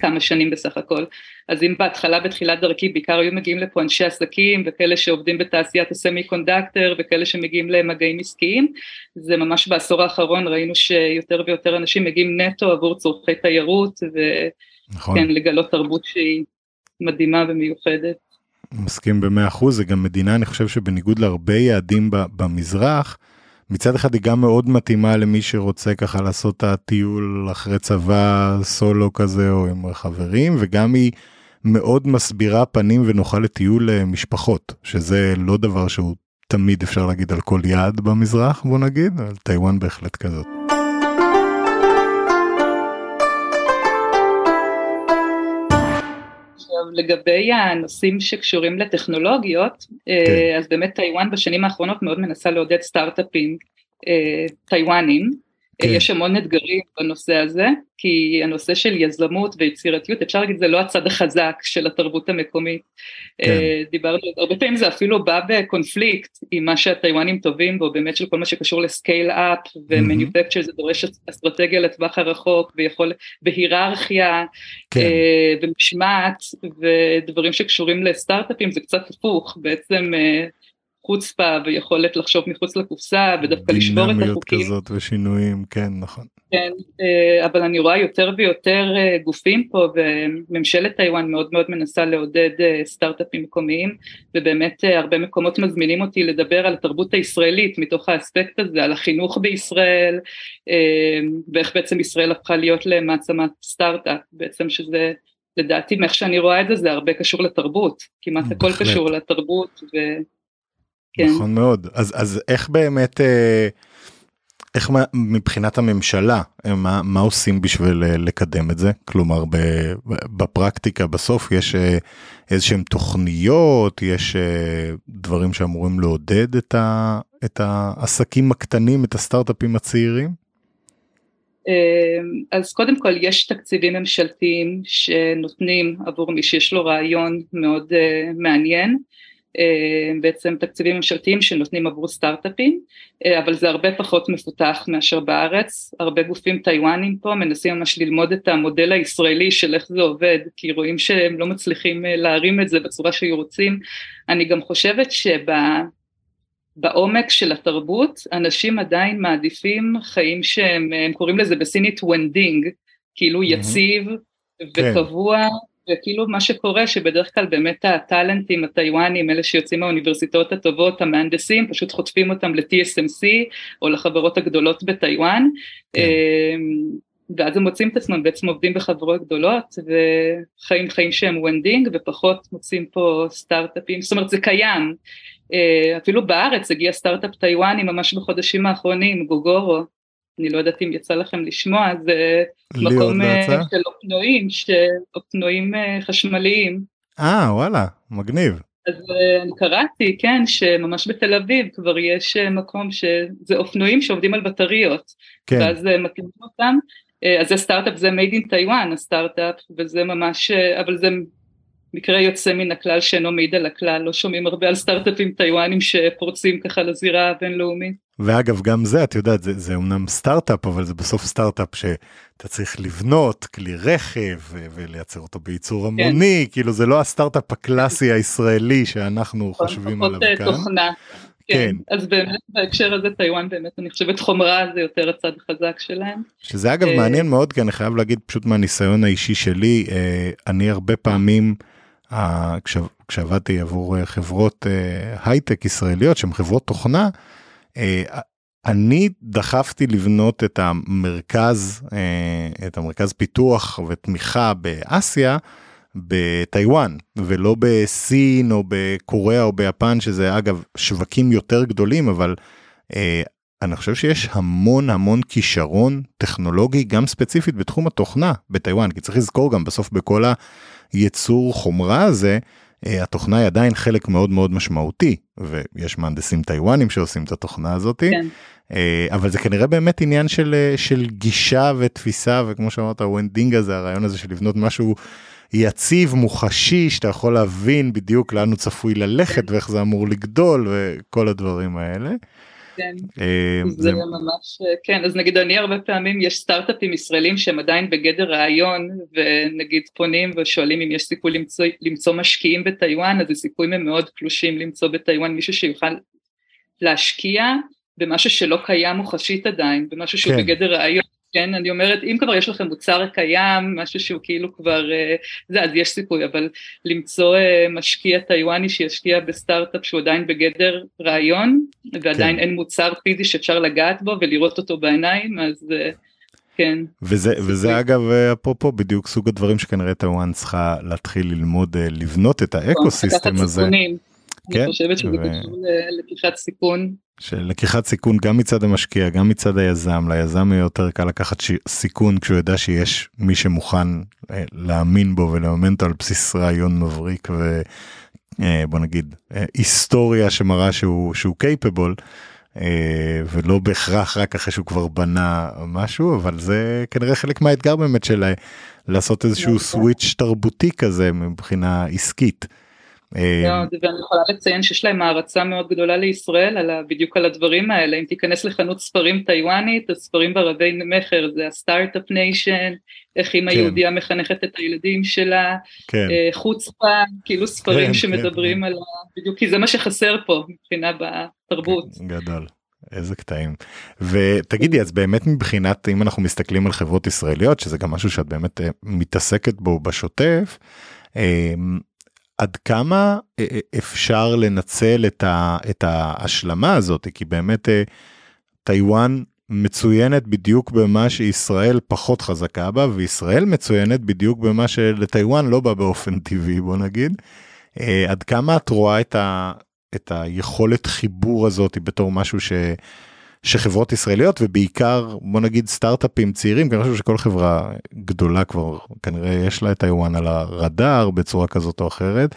כמה שנים בסך הכל. אז אם בהתחלה, בתחילת דרכי, בעיקר היו מגיעים לפה אנשי עסקים וכאלה שעובדים בתעשיית הסמי קונדקטור וכאלה שמגיעים למגעים עסקיים, זה ממש בעשור האחרון ראינו שיותר ויותר אנשים מגיעים נטו עבור צורכי תיירות נכון. וכן לגלות תרבות שהיא מדהימה ומיוחדת. מסכים במאה אחוז, זה גם מדינה, אני חושב שבניגוד להרבה יעדים במזרח, מצד אחד היא גם מאוד מתאימה למי שרוצה ככה לעשות את הטיול אחרי צבא סולו כזה או עם חברים, וגם היא מאוד מסבירה פנים ונוחה לטיול אה, משפחות, שזה לא דבר שהוא תמיד אפשר להגיד על כל יעד במזרח, בוא נגיד, אבל טיוואן בהחלט כזאת. לגבי הנושאים שקשורים לטכנולוגיות, כן. אז באמת טיוואן בשנים האחרונות מאוד מנסה לעודד סטארט-אפים אה, טיוואנים, כן. יש המון אתגרים בנושא הזה, כי הנושא של יזמות ויצירתיות, אפשר להגיד זה לא הצד החזק של התרבות המקומית. כן. אה, דיברנו, הרבה פעמים זה אפילו בא בקונפליקט עם מה שהטיוואנים טובים בו, באמת של כל מה שקשור לסקייל אפ ומניופקצ'ר, זה דורש אסטרטגיה לטווח הרחוק ויכול, בהיררכיה כן, אה, ומשמעת ודברים שקשורים לסטארט-אפים זה קצת הפוך, בעצם אה, חוצפה ויכולת לחשוב מחוץ לקופסה ודווקא לשבור את דינמיות החוקים. כזאת ושינויים, כן, נכון. כן, אה, אבל אני רואה יותר ויותר אה, גופים פה וממשלת טיוואן מאוד מאוד מנסה לעודד אה, סטארט-אפים מקומיים ובאמת הרבה מקומות מזמינים אותי לדבר על התרבות הישראלית מתוך האספקט הזה, על החינוך בישראל ואיך בעצם ישראל הפכה להיות למעצמת סטארט-אפ, בעצם שזה לדעתי מאיך שאני רואה את זה זה הרבה קשור לתרבות, כמעט הכל בהחלט. קשור לתרבות ו... כן. נכון מאוד. אז, אז איך באמת, אה, איך מבחינת הממשלה, אה, מה, מה עושים בשביל אה, לקדם את זה? כלומר, בפרקטיקה בסוף יש אה, איזשהם תוכניות, יש דברים שאמורים לעודד את, ה, את העסקים הקטנים, את הסטארט-אפים הצעירים? אז קודם כל יש תקציבים ממשלתיים שנותנים עבור מי שיש לו רעיון מאוד מעניין, בעצם תקציבים ממשלתיים שנותנים עבור סטארט-אפים, uh, אבל זה הרבה פחות מפותח מאשר בארץ, הרבה גופים טיוואנים פה מנסים ממש ללמוד את המודל הישראלי של איך זה עובד, כי רואים שהם לא מצליחים uh, להרים את זה בצורה שהיו רוצים, אני גם חושבת שב... בעומק של התרבות, אנשים עדיין מעדיפים חיים שהם, הם קוראים לזה בסינית 穩定, כאילו יציב וקבוע, וכאילו מה שקורה שבדרך כלל באמת הטאלנטים הטיוואנים, אלה שיוצאים מהאוניברסיטאות הטובות, המהנדסים, פשוט חוטפים אותם ל-TSMC או לחברות הגדולות בטיוואן, כן. ואז הם מוצאים את עצמם בעצם עובדים בחברות גדולות וחיים חיים שהם 穩定 ופחות מוצאים פה סטארט-אפים, זאת אומרת זה קיים, אפילו בארץ הגיע סטארט-אפ טיוואני ממש בחודשים האחרונים, גוגורו, אני לא יודעת אם יצא לכם לשמוע, זה מקום של אופנועים, אופנועים חשמליים. אה וואלה, מגניב. אז אני קראתי, כן, שממש בתל אביב כבר יש מקום שזה אופנועים שעובדים על בטריות, כן. ואז מתאים אותם, אז זה סטארט-אפ, זה made in Taiwan הסטארט-אפ, וזה ממש, אבל זה מקרה יוצא מן הכלל שאינו מעיד על הכלל, לא שומעים הרבה על סטארט-אפים טיוואנים שפורצים ככה לזירה הבינלאומית. ואגב גם זה את יודעת זה, זה אומנם סטארט-אפ אבל זה בסוף סטארט-אפ שאתה צריך לבנות כלי רכב ולייצר אותו בייצור המוני כן. כאילו זה לא הסטארט-אפ הקלאסי הישראלי שאנחנו חושבים עליו כאן. תוכנה. כן. כן, אז באמת בהקשר הזה טיוואן באמת אני חושבת חומרה זה יותר הצד החזק שלהם. שזה אגב מעניין מאוד כי אני חייב להגיד פשוט מהניסיון האישי שלי אני הרבה פעמים כשעבדתי עבור חברות הייטק ישראליות שהן חברות תוכנה. אני דחפתי לבנות את המרכז, את המרכז פיתוח ותמיכה באסיה, בטיוואן ולא בסין או בקוריאה או ביפן שזה אגב שווקים יותר גדולים אבל אה, אני חושב שיש המון המון כישרון טכנולוגי גם ספציפית בתחום התוכנה בטיוואן כי צריך לזכור גם בסוף בכל היצור חומרה הזה אה, התוכנה היא עדיין חלק מאוד מאוד משמעותי ויש מהנדסים טיוואנים שעושים את התוכנה הזאתי. כן. אה, אבל זה כנראה באמת עניין של, אה, של גישה ותפיסה וכמו שאמרת וונדינגה זה הרעיון הזה של לבנות משהו יציב מוחשי שאתה יכול להבין בדיוק לאן הוא צפוי ללכת ואיך זה אמור לגדול וכל הדברים האלה. כן, אה, זה ממש, כן, אז נגיד אני הרבה פעמים, יש סטארט-אפים ישראלים שהם עדיין בגדר רעיון, ונגיד פונים ושואלים אם יש סיכוי למצוא, למצוא משקיעים בטיוואן, אז הסיכויים הם מאוד קלושים למצוא בטיוואן מישהו שיוכל להשקיע במשהו שלא קיים מוחשית עדיין, במשהו שהוא כן. בגדר רעיון. כן, אני אומרת, אם כבר יש לכם מוצר קיים, משהו שהוא כאילו כבר, אה, זה, אז יש סיכוי, אבל למצוא אה, משקיע טיוואני שישקיע בסטארט-אפ שהוא עדיין בגדר רעיון, ועדיין כן. אין מוצר פיזי שאפשר לגעת בו ולראות אותו בעיניים, אז אה, כן. וזה, וזה אגב, אפרופו, בדיוק סוג הדברים שכנראה טיוואן צריכה להתחיל ללמוד, לבנות את ה ecosystem הזה. כן, אני חושבת שזה ו... קשור ללקיחת סיכון. של לקיחת סיכון גם מצד המשקיע גם מצד היזם ליזם יהיה יותר קל לקחת ש... סיכון כשהוא יודע שיש מי שמוכן אה, להאמין בו ולממן אותו על בסיס רעיון מבריק ובוא אה, נגיד אה, היסטוריה שמראה שהוא שהוא קייפבול. ולא בהכרח רק אחרי שהוא כבר בנה משהו אבל זה כנראה חלק מהאתגר באמת של לעשות איזשהו סוויץ' נכון. תרבותי כזה מבחינה עסקית. אה, ואני יכולה לציין שיש להם הערצה מאוד גדולה לישראל על בדיוק על הדברים האלה, אם תיכנס לחנות ספרים טיוואנית, הספרים ברבי מכר זה ה Start-Up Nation, איך אימא כן. יהודיה מחנכת את הילדים שלה, כן. אה, חוצפה, כאילו ספרים כן, שמדברים כן, על, בדיוק כי זה מה שחסר פה מבחינה בתרבות. גדול. איזה קטעים ותגידי אז באמת מבחינת אם אנחנו מסתכלים על חברות ישראליות שזה גם משהו שאת באמת אה, מתעסקת בו בשוטף עד כמה אה, אה, אפשר לנצל את, ה, את ההשלמה הזאת כי באמת אה, טיוואן מצוינת בדיוק במה שישראל פחות חזקה בה וישראל מצוינת בדיוק במה שלטיוואן לא בא באופן טבעי בוא נגיד. עד כמה את רואה את, ה, את היכולת חיבור הזאת בתור משהו ש... שחברות ישראליות ובעיקר בוא נגיד סטארט-אפים צעירים כי אני חושב שכל חברה גדולה כבר כנראה יש לה את היוואן על הרדאר בצורה כזאת או אחרת.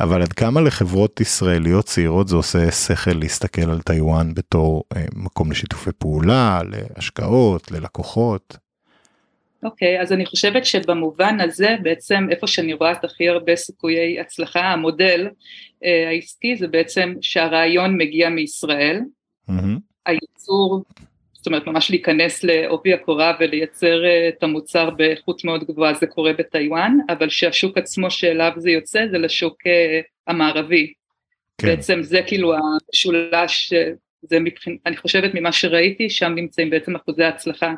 אבל עד כמה לחברות ישראליות צעירות זה עושה שכל להסתכל על טיוואן בתור אה, מקום לשיתופי פעולה, להשקעות, ללקוחות? אוקיי, okay, אז אני חושבת שבמובן הזה בעצם איפה שאני רואה את הכי הרבה סיכויי הצלחה, המודל אה, העסקי זה בעצם שהרעיון מגיע מישראל. Mm-hmm. הייצור, זאת אומרת ממש להיכנס לעובי הקורה ולייצר אה, את המוצר באיכות מאוד גבוהה זה קורה בטיוואן, אבל שהשוק עצמו שאליו זה יוצא זה לשוק אה, המערבי. כן. בעצם זה כאילו המשולש, אה, זה מבחינ... אני חושבת ממה שראיתי, שם נמצאים בעצם אחוזי ההצלחה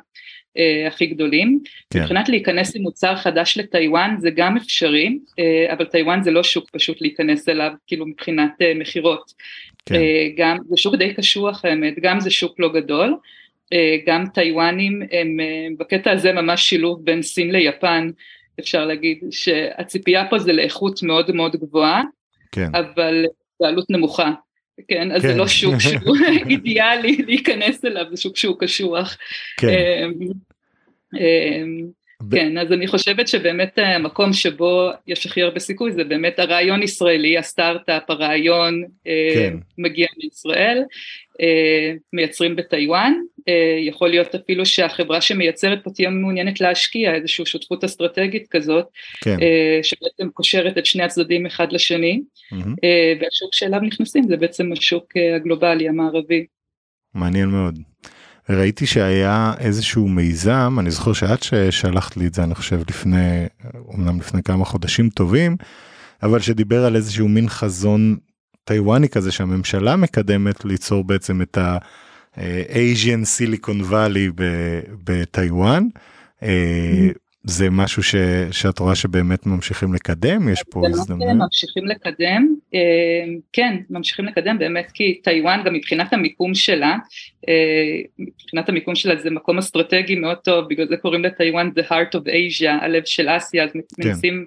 אה, הכי גדולים. כן. מבחינת להיכנס למוצר חדש לטיוואן זה גם אפשרי, אה, אבל טיוואן זה לא שוק פשוט להיכנס אליו, כאילו מבחינת אה, מכירות. כן. אה, גם, זה שוק די קשוח האמת, גם זה שוק לא גדול, אה, גם טיוואנים הם אה, בקטע הזה ממש שילוב בין סין ליפן, אפשר להגיד שהציפייה פה זה לאיכות מאוד מאוד גבוהה, כן. אבל בעלות נמוכה. כן, אז כן. זה לא שוק שהוא אידיאלי להיכנס אליו, זה שוק שהוא קשוח. כן. כן, אז אני חושבת שבאמת המקום שבו יש הכי הרבה סיכוי זה באמת הרעיון ישראלי, הסטארט-אפ, הרעיון אה, כן. מגיע מישראל, אה, מייצרים בטיוואן, אה, יכול להיות אפילו שהחברה שמייצרת פה תהיה מעוניינת להשקיע איזושהי שותפות אסטרטגית כזאת, כן. שבעצם קושרת את שני הצדדים אחד לשני, mm-hmm. והשוק שאליו נכנסים זה בעצם השוק הגלובלי המערבי. מעניין מאוד. ראיתי שהיה איזשהו מיזם, אני זוכר שאת ששלחת לי את זה, אני חושב לפני, אמנם לפני כמה חודשים טובים, אבל שדיבר על איזשהו מין חזון טיוואני כזה שהממשלה מקדמת ליצור בעצם את ה-Asian Silicon Valley בטיוואן. אה, זה משהו ש, שאת רואה שבאמת ממשיכים לקדם? יש פה הזדמנות? ממשיכים לקדם, אה, כן, ממשיכים לקדם באמת כי טיוואן גם מבחינת המיקום שלה, אה, מבחינת המיקום שלה זה מקום אסטרטגי מאוד טוב, בגלל זה קוראים לטיוואן The Heart of Asia, הלב של אסיה, אז כן. מנסים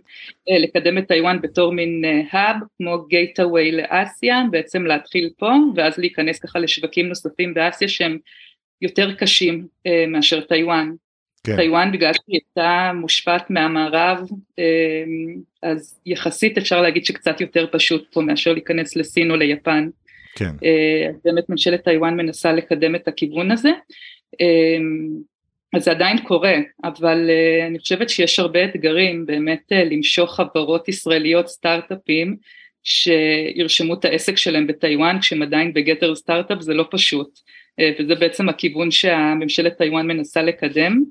אה, לקדם את טיוואן בתור מין hub, כמו gateway לאסיה, בעצם להתחיל פה, ואז להיכנס ככה לשווקים נוספים באסיה שהם יותר קשים מאשר טיוואן. כן. טיוואן בגלל שהיא הייתה מושפעת מהמערב, אמ, אז יחסית אפשר להגיד שקצת יותר פשוט פה מאשר להיכנס לסין או ליפן. כן. אה, באמת ממשלת טיוואן מנסה לקדם את הכיוון הזה. אמ, אז זה עדיין קורה, אבל אה, אני חושבת שיש הרבה אתגרים באמת אה, למשוך חברות ישראליות סטארט-אפים שירשמו את העסק שלהם בטיוואן כשהם עדיין בגדר סטארט-אפ זה לא פשוט וזה בעצם הכיוון שהממשלת טיוואן מנסה לקדם.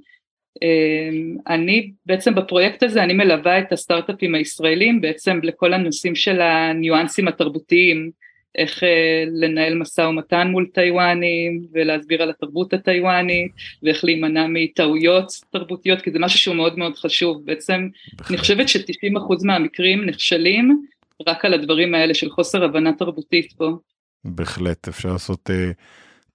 אמ, אני בעצם בפרויקט הזה אני מלווה את הסטארט-אפים הישראלים בעצם לכל הנושאים של הניואנסים התרבותיים איך אה, לנהל משא ומתן מול טיוואנים ולהסביר על התרבות הטיוואנית ואיך להימנע מטעויות תרבותיות כי זה משהו שהוא מאוד מאוד חשוב בעצם. אני חושבת ש-90% מהמקרים נכשלים רק על הדברים האלה של חוסר הבנה תרבותית פה. בהחלט אפשר לעשות uh,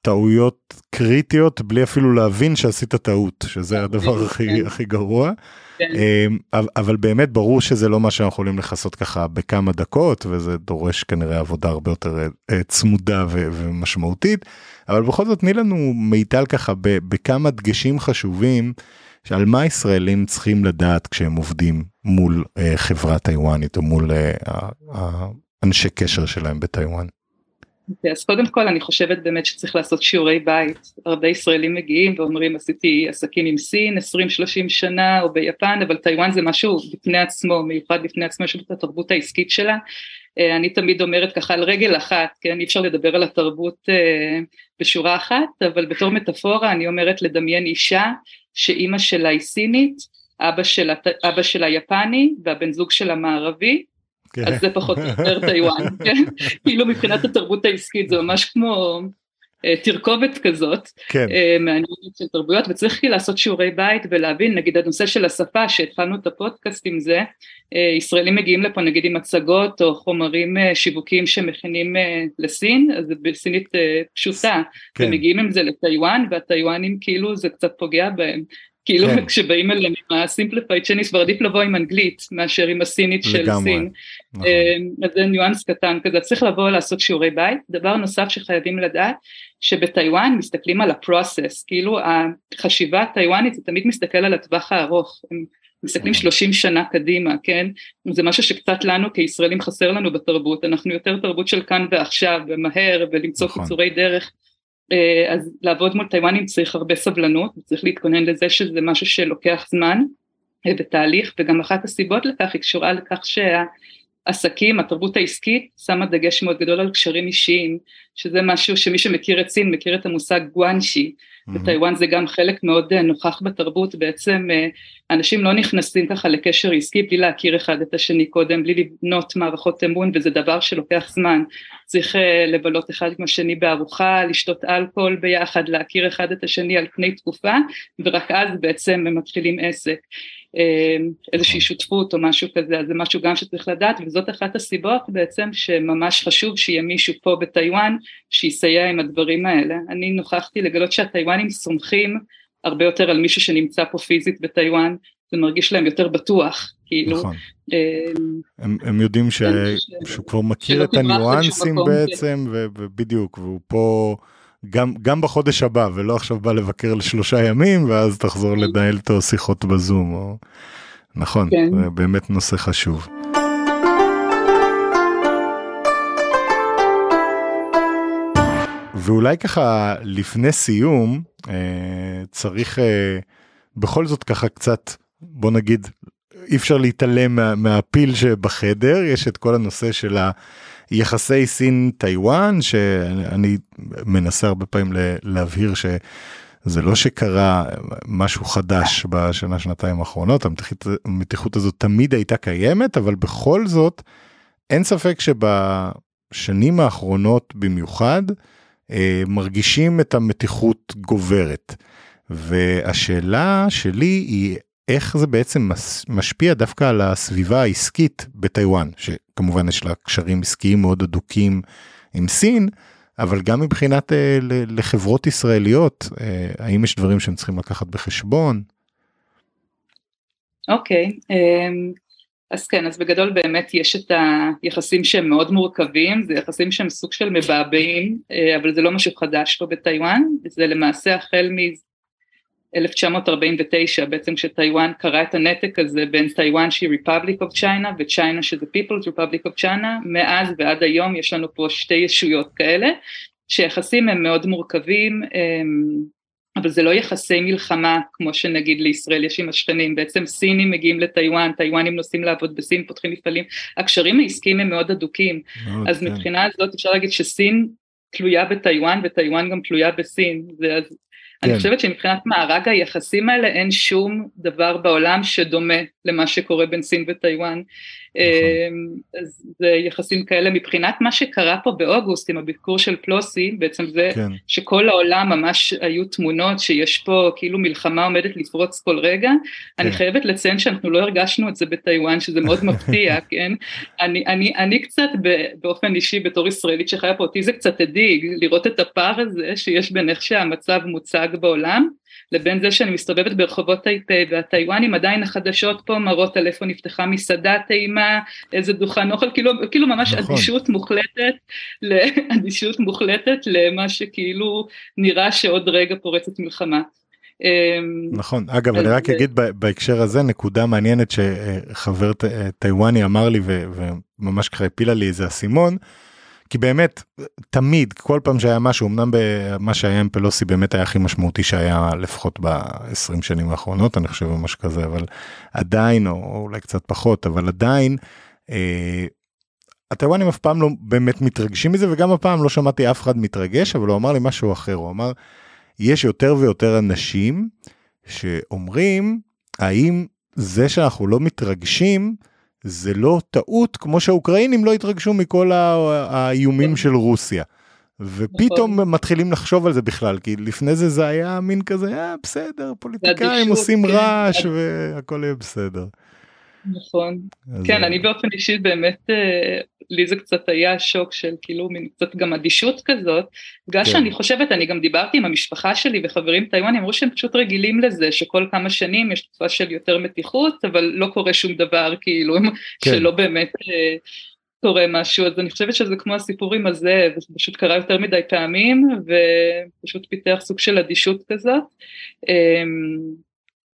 טעויות קריטיות בלי אפילו להבין שעשית טעות שזה הדבר הכי כן. הכי גרוע. כן. אמ, אבל באמת ברור שזה לא מה שאנחנו יכולים לכסות ככה בכמה דקות וזה דורש כנראה עבודה הרבה יותר אה, צמודה ומשמעותית אבל בכל זאת תני לנו מיטל ככה בכמה דגשים חשובים שעל מה ישראלים צריכים לדעת כשהם עובדים מול אה, חברה טיוואנית או מול אה, אנשי קשר שלהם בטיוואן. אוקיי, אז קודם כל אני חושבת באמת שצריך לעשות שיעורי בית, הרבה ישראלים מגיעים ואומרים עשיתי עסקים עם סין 20-30 שנה או ביפן אבל טיוואן זה משהו בפני עצמו, מיוחד בפני עצמו, יש את התרבות העסקית שלה, אה, אני תמיד אומרת ככה על רגל אחת, כן, אי אפשר לדבר על התרבות אה, בשורה אחת, אבל בתור מטאפורה אני אומרת לדמיין אישה שאימא שלה היא סינית, אבא שלה, אבא שלה יפני והבן זוג שלה מערבי, כן. אז זה פחות או יותר טיוואן, כן? כאילו מבחינת התרבות העסקית זה ממש כמו אה, תרכובת כזאת, כן. אה, מעניינת של תרבויות, וצריך כאילו לעשות שיעורי בית ולהבין, נגיד הנושא של השפה שהתחלנו את הפודקאסט עם זה, אה, ישראלים מגיעים לפה נגיד עם הצגות או חומרים שיווקיים שמכינים לסין, אז זה בסינית פשוטה, כן. ומגיעים עם זה לטיוואן, והטיוואנים כאילו זה קצת פוגע בהם. כאילו כן. כשבאים אליהם עם ה-simplified צ'ייניס כבר עדיף לבוא עם אנגלית מאשר עם הסינית של לגמרי. סין. נכון. אמ, אז זה ניואנס קטן כזה, צריך לבוא לעשות שיעורי בית. דבר נוסף שחייבים לדעת, שבטיוואן מסתכלים על הפרוסס, כאילו החשיבה הטיוואנית זה תמיד מסתכל על הטווח הארוך. הם מסתכלים 30 נכון. שנה קדימה, כן? זה משהו שקצת לנו כישראלים חסר לנו בתרבות, אנחנו יותר תרבות של כאן ועכשיו, ומהר, ולמצוא נכון. קיצורי דרך. אה, אז לעבוד מול טיוואנים צריך הרבה סבלנות, צריך להתכונן לזה שזה משהו שלוקח זמן אה, בתהליך, וגם אחת הסיבות לכך היא קשורה לכך שהעסקים, התרבות העסקית, שמה דגש מאוד גדול על קשרים אישיים, שזה משהו שמי שמכיר את סין מכיר את המושג גואנשי, בטיוואן זה גם חלק מאוד אה, נוכח בתרבות, בעצם אנשים לא נכנסים ככה לקשר עסקי בלי להכיר אחד את השני קודם, בלי לבנות מערכות אמון וזה דבר שלוקח זמן, צריך אה, לבלות אחד עם השני בארוחה, לשתות אלכוהול ביחד, להכיר אחד את השני על פני תקופה ורק אז בעצם הם מתחילים עסק. איזושהי נכון. שותפות או משהו כזה, אז זה משהו גם שצריך לדעת וזאת אחת הסיבות בעצם שממש חשוב שיהיה מישהו פה בטיוואן שיסייע עם הדברים האלה. אני נוכחתי לגלות שהטיוואנים סומכים הרבה יותר על מישהו שנמצא פה פיזית בטיוואן, זה מרגיש להם יותר בטוח, כאילו. נכון. אה, הם, הם יודעים ש... שהוא כבר מכיר את הניואנסים כן. בעצם, כן. ובדיוק, והוא פה גם, גם בחודש הבא, ולא עכשיו בא לבקר לשלושה ימים, ואז תחזור כן. לנהל איתו שיחות בזום. או... נכון, כן. זה באמת נושא חשוב. ואולי ככה לפני סיום אה, צריך אה, בכל זאת ככה קצת בוא נגיד אי אפשר להתעלם מה, מהפיל שבחדר יש את כל הנושא של היחסי סין טיוואן שאני מנסה הרבה פעמים להבהיר ש... זה לא שקרה משהו חדש בשנה שנתיים האחרונות המתיחות, המתיחות הזאת תמיד הייתה קיימת אבל בכל זאת אין ספק שבשנים האחרונות במיוחד מרגישים את המתיחות גוברת. והשאלה שלי היא איך זה בעצם משפיע דווקא על הסביבה העסקית בטיוואן, שכמובן יש לה קשרים עסקיים מאוד הדוקים עם סין, אבל גם מבחינת אה, לחברות ישראליות, אה, האם יש דברים שהם צריכים לקחת בחשבון? אוקיי, okay, אמ, אז כן, אז בגדול באמת יש את היחסים שהם מאוד מורכבים, זה יחסים שהם סוג של מבעבעים, אה, אבל זה לא משהו חדש פה בטיוואן, זה למעשה החל מ-1949, בעצם כשטיוואן קרא את הנתק הזה בין טיוואן שהיא Republic of China וצ'יינה שזה People's Republic of China, מאז ועד היום יש לנו פה שתי ישויות כאלה, שיחסים הם מאוד מורכבים, אבל זה לא יחסי מלחמה כמו שנגיד לישראל יש עם השכנים, בעצם סינים מגיעים לטיוואן, טיוואנים נוסעים לעבוד בסין, פותחים מפעלים, הקשרים העסקיים הם מאוד הדוקים, מאוד, אז כן. מבחינה הזאת אפשר להגיד שסין תלויה בטיוואן וטיוואן גם תלויה בסין, זה, אז. אני חושבת שמבחינת מארג היחסים האלה אין שום דבר בעולם שדומה למה שקורה בין סין וטיוואן. נכון. אז זה יחסים כאלה מבחינת מה שקרה פה באוגוסט עם הביקור של פלוסי, בעצם זה כן. שכל העולם ממש היו תמונות שיש פה כאילו מלחמה עומדת לפרוץ כל רגע, כן. אני חייבת לציין שאנחנו לא הרגשנו את זה בטיוואן, שזה מאוד מפתיע, כן? אני, אני, אני קצת באופן אישי בתור ישראלית שחיה פה, אותי זה קצת הדאיג לראות את הפער הזה שיש בין איך שהמצב מוצג בעולם, לבין זה שאני מסתובבת ברחובות טייפה והטיוואנים עדיין החדשות פה מראות על איפה נפתחה מסעדה טעימה, איזה דוכן אוכל, כאילו, כאילו ממש נכון. אדישות מוחלטת, אדישות מוחלטת למה שכאילו נראה שעוד רגע פורצת מלחמה. אמ, נכון אגב אני רק אגיד בהקשר הזה נקודה מעניינת שחבר טיוואני אמר לי וממש ככה הפילה לי איזה אסימון. כי באמת תמיד כל פעם שהיה משהו אמנם במה שהיה עם פלוסי באמת היה הכי משמעותי שהיה לפחות ב-20 שנים האחרונות אני חושב משהו כזה אבל עדיין או אולי קצת פחות אבל עדיין. אה, הטיוואנים אף פעם לא באמת מתרגשים מזה וגם הפעם לא שמעתי אף אחד מתרגש אבל הוא אמר לי משהו אחר הוא אמר יש יותר ויותר אנשים שאומרים האם זה שאנחנו לא מתרגשים זה לא טעות כמו שהאוקראינים לא התרגשו מכל האיומים של רוסיה. ופתאום נכון. מתחילים לחשוב על זה בכלל כי לפני זה זה היה מין כזה אה, בסדר פוליטיקאים עושים כן. רעש והכל יהיה בסדר. נכון. כן, אני באופן אישי באמת, אה, לי זה קצת היה שוק של כאילו מין קצת גם אדישות כזאת, בגלל כן. שאני חושבת, אני גם דיברתי עם המשפחה שלי וחברים טייוואנים, אמרו שהם פשוט רגילים לזה, שכל כמה שנים יש תקופה של יותר מתיחות, אבל לא קורה שום דבר, כאילו, כן. שלא באמת אה, קורה משהו, אז אני חושבת שזה כמו הסיפור עם הזה, זה פשוט קרה יותר מדי פעמים, ופשוט פיתח סוג של אדישות כזאת.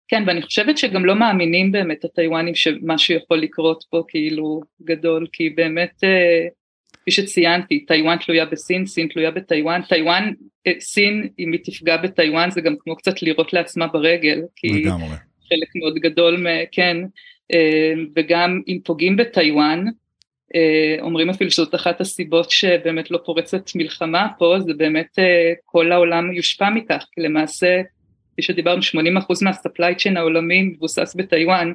כן, ואני חושבת שגם לא מאמינים באמת הטיוואנים שמשהו יכול לקרות פה כאילו גדול, כי באמת, אה, כפי שציינתי, טיוואן תלויה בסין, סין תלויה בטיוואן, טיוואן, אה, סין, אם היא תפגע בטיוואן זה גם כמו קצת לירות לעצמה ברגל, כי לגמרי. חלק מאוד גדול, כן, אה, וגם אם פוגעים בטיוואן, אומרים אפילו שזאת אחת הסיבות שבאמת לא פורצת מלחמה פה, זה באמת כל העולם יושפע מכך, כי למעשה כפי שדיברנו 80% מה supply chain העולמי מבוסס בטיוואן,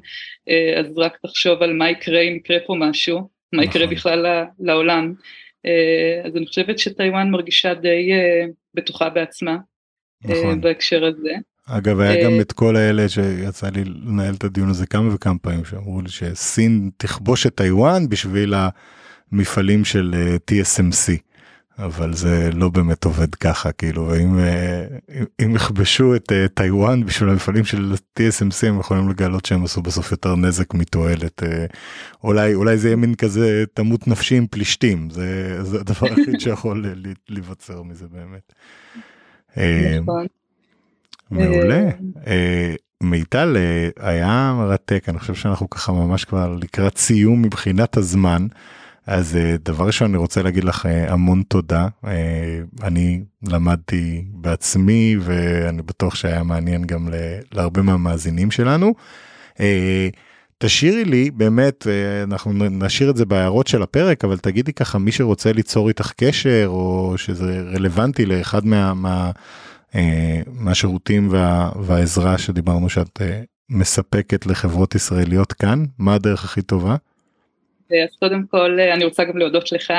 אה, אז רק תחשוב על מה יקרה אם יקרה פה משהו, מה יקרה נכון. בכלל לעולם. אה, אז אני חושבת שטיוואן מרגישה די אה, בטוחה בעצמה נכון. בהקשר הזה. אגב היה גם את כל האלה שיצא לי לנהל את הדיון הזה כמה וכמה פעמים שאמרו לי שסין תכבוש את טיוואן בשביל המפעלים של TSMC. אבל זה לא באמת עובד ככה כאילו אם אה, אם יכבשו את אה, טיוואן בשביל המפעלים של TSMC הם יכולים לגלות שהם עשו בסוף יותר נזק מתועלת אה, אולי אולי זה יהיה מין כזה תמות נפשי עם פלישתים זה זה הדבר היחיד שיכול להיווצר מזה באמת. נכון. מעולה. מיטל היה מרתק אני חושב שאנחנו ככה ממש כבר לקראת סיום מבחינת הזמן. אז אה, דבר ראשון אני רוצה להגיד לך אה, המון תודה אה, אני למדתי בעצמי ואני בטוח שהיה מעניין גם להרבה מהמאזינים שלנו. תשאירי לי באמת אנחנו נשאיר את זה בהערות של הפרק אבל תגידי ככה מי שרוצה ליצור איתך קשר או שזה רלוונטי לאחד מה, מה, מהשירותים וה, והעזרה שדיברנו שאת מספקת לחברות ישראליות כאן מה הדרך הכי טובה. אז קודם כל אני רוצה גם להודות לך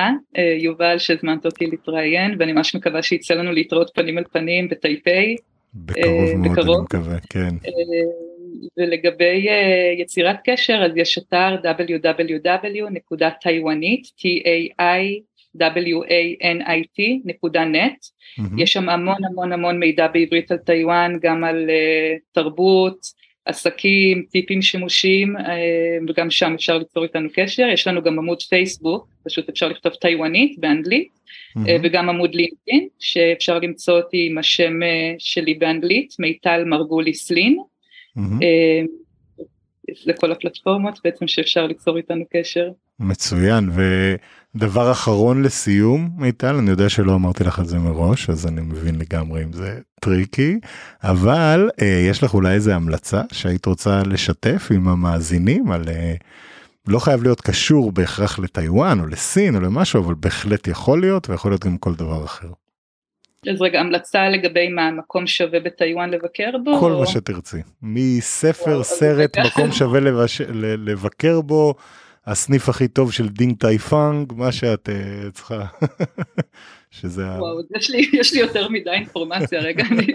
יובל שהזמנת אותי להתראיין ואני ממש מקווה שיצא לנו להתראות פנים אל פנים בטייפיי. בקרוב מאוד בקרוב. אני מקווה, כן. ולגבי יצירת קשר אז יש אתר www.taiwanit, t-a-i-w-a-n-i-t.net, mm-hmm. יש שם המון המון המון מידע בעברית על טיוואן, גם על תרבות, עסקים, טיפים שימושיים, וגם שם אפשר ליצור איתנו קשר, יש לנו גם עמוד פייסבוק, פשוט אפשר לכתוב טיוואנית באנגלית, mm-hmm. וגם עמוד לינקדאין, שאפשר למצוא אותי עם השם שלי באנגלית, מיטל מרגוליס לין, mm-hmm. זה כל הפלטפורמות בעצם שאפשר ליצור איתנו קשר. מצוין, ודבר אחרון לסיום, מיטל, אני יודע שלא אמרתי לך את זה מראש, אז אני מבין לגמרי אם זה טריקי, אבל אה, יש לך אולי איזה המלצה שהיית רוצה לשתף עם המאזינים על... אה, לא חייב להיות קשור בהכרח לטיוואן או לסין או למשהו, אבל בהחלט יכול להיות ויכול להיות גם כל דבר אחר. אז רגע, המלצה לגבי מה, מקום שווה בטיוואן לבקר בו? כל או... מה שתרצי. מספר, סרט, מקום שווה לבש... לבקר בו, הסניף הכי טוב של Din Tai Fung, מה שאת אה, צריכה. שזה... וואו, יש לי, יש לי יותר מדי אינפורמציה, רגע. אני...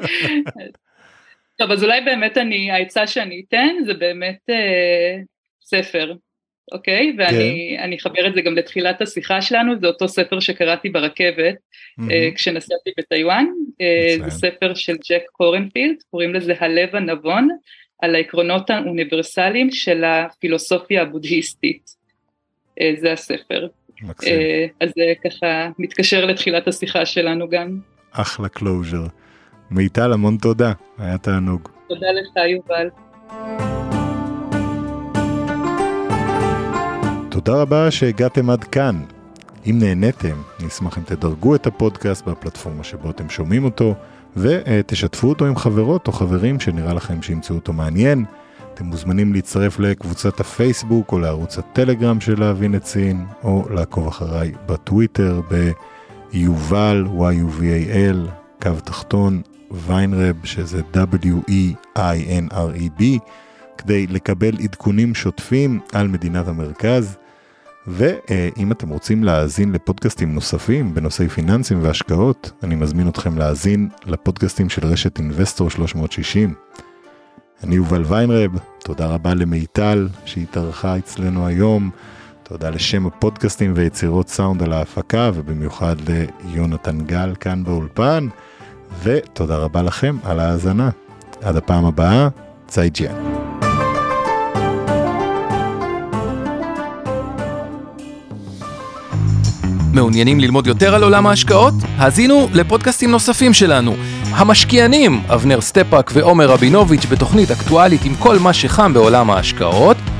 טוב, אז אולי באמת אני, העצה שאני אתן זה באמת אה, ספר. אוקיי? ואני כן. אחבר את זה גם לתחילת השיחה שלנו, זה אותו ספר שקראתי ברכבת mm-hmm. uh, כשנסעתי בטיוואן, אה, זה ספר של ג'ק קורנפילד, קוראים לזה הלב הנבון, על העקרונות האוניברסליים של הפילוסופיה הבודהיסטית. אה, זה הספר. מקסים. אה, אז זה ככה מתקשר לתחילת השיחה שלנו גם. אחלה closure. מיטל, המון תודה, היה תענוג. תודה לך, יובל. תודה רבה שהגעתם עד כאן. אם נהניתם, נשמח אם תדרגו את הפודקאסט בפלטפורמה שבו אתם שומעים אותו, ותשתפו אותו עם חברות או חברים שנראה לכם שימצאו אותו מעניין. אתם מוזמנים להצטרף לקבוצת הפייסבוק או לערוץ הטלגרם של להבין את סין, או לעקוב אחריי בטוויטר ביובל, y-u-v-a-l, קו תחתון, ויינרב, שזה W-E-I-N-R-E-B, כדי לקבל עדכונים שוטפים על מדינת המרכז. ואם אתם רוצים להאזין לפודקאסטים נוספים בנושאי פיננסים והשקעות, אני מזמין אתכם להאזין לפודקאסטים של רשת אינבסטור 360. אני יובל ויינרב, תודה רבה למיטל שהתארחה אצלנו היום, תודה לשם הפודקאסטים ויצירות סאונד על ההפקה, ובמיוחד ליונתן גל כאן באולפן, ותודה רבה לכם על ההאזנה. עד הפעם הבאה, 再见. מעוניינים ללמוד יותר על עולם ההשקעות? האזינו לפודקאסטים נוספים שלנו. המשקיענים, אבנר סטפאק ועומר רבינוביץ' בתוכנית אקטואלית עם כל מה שחם בעולם ההשקעות.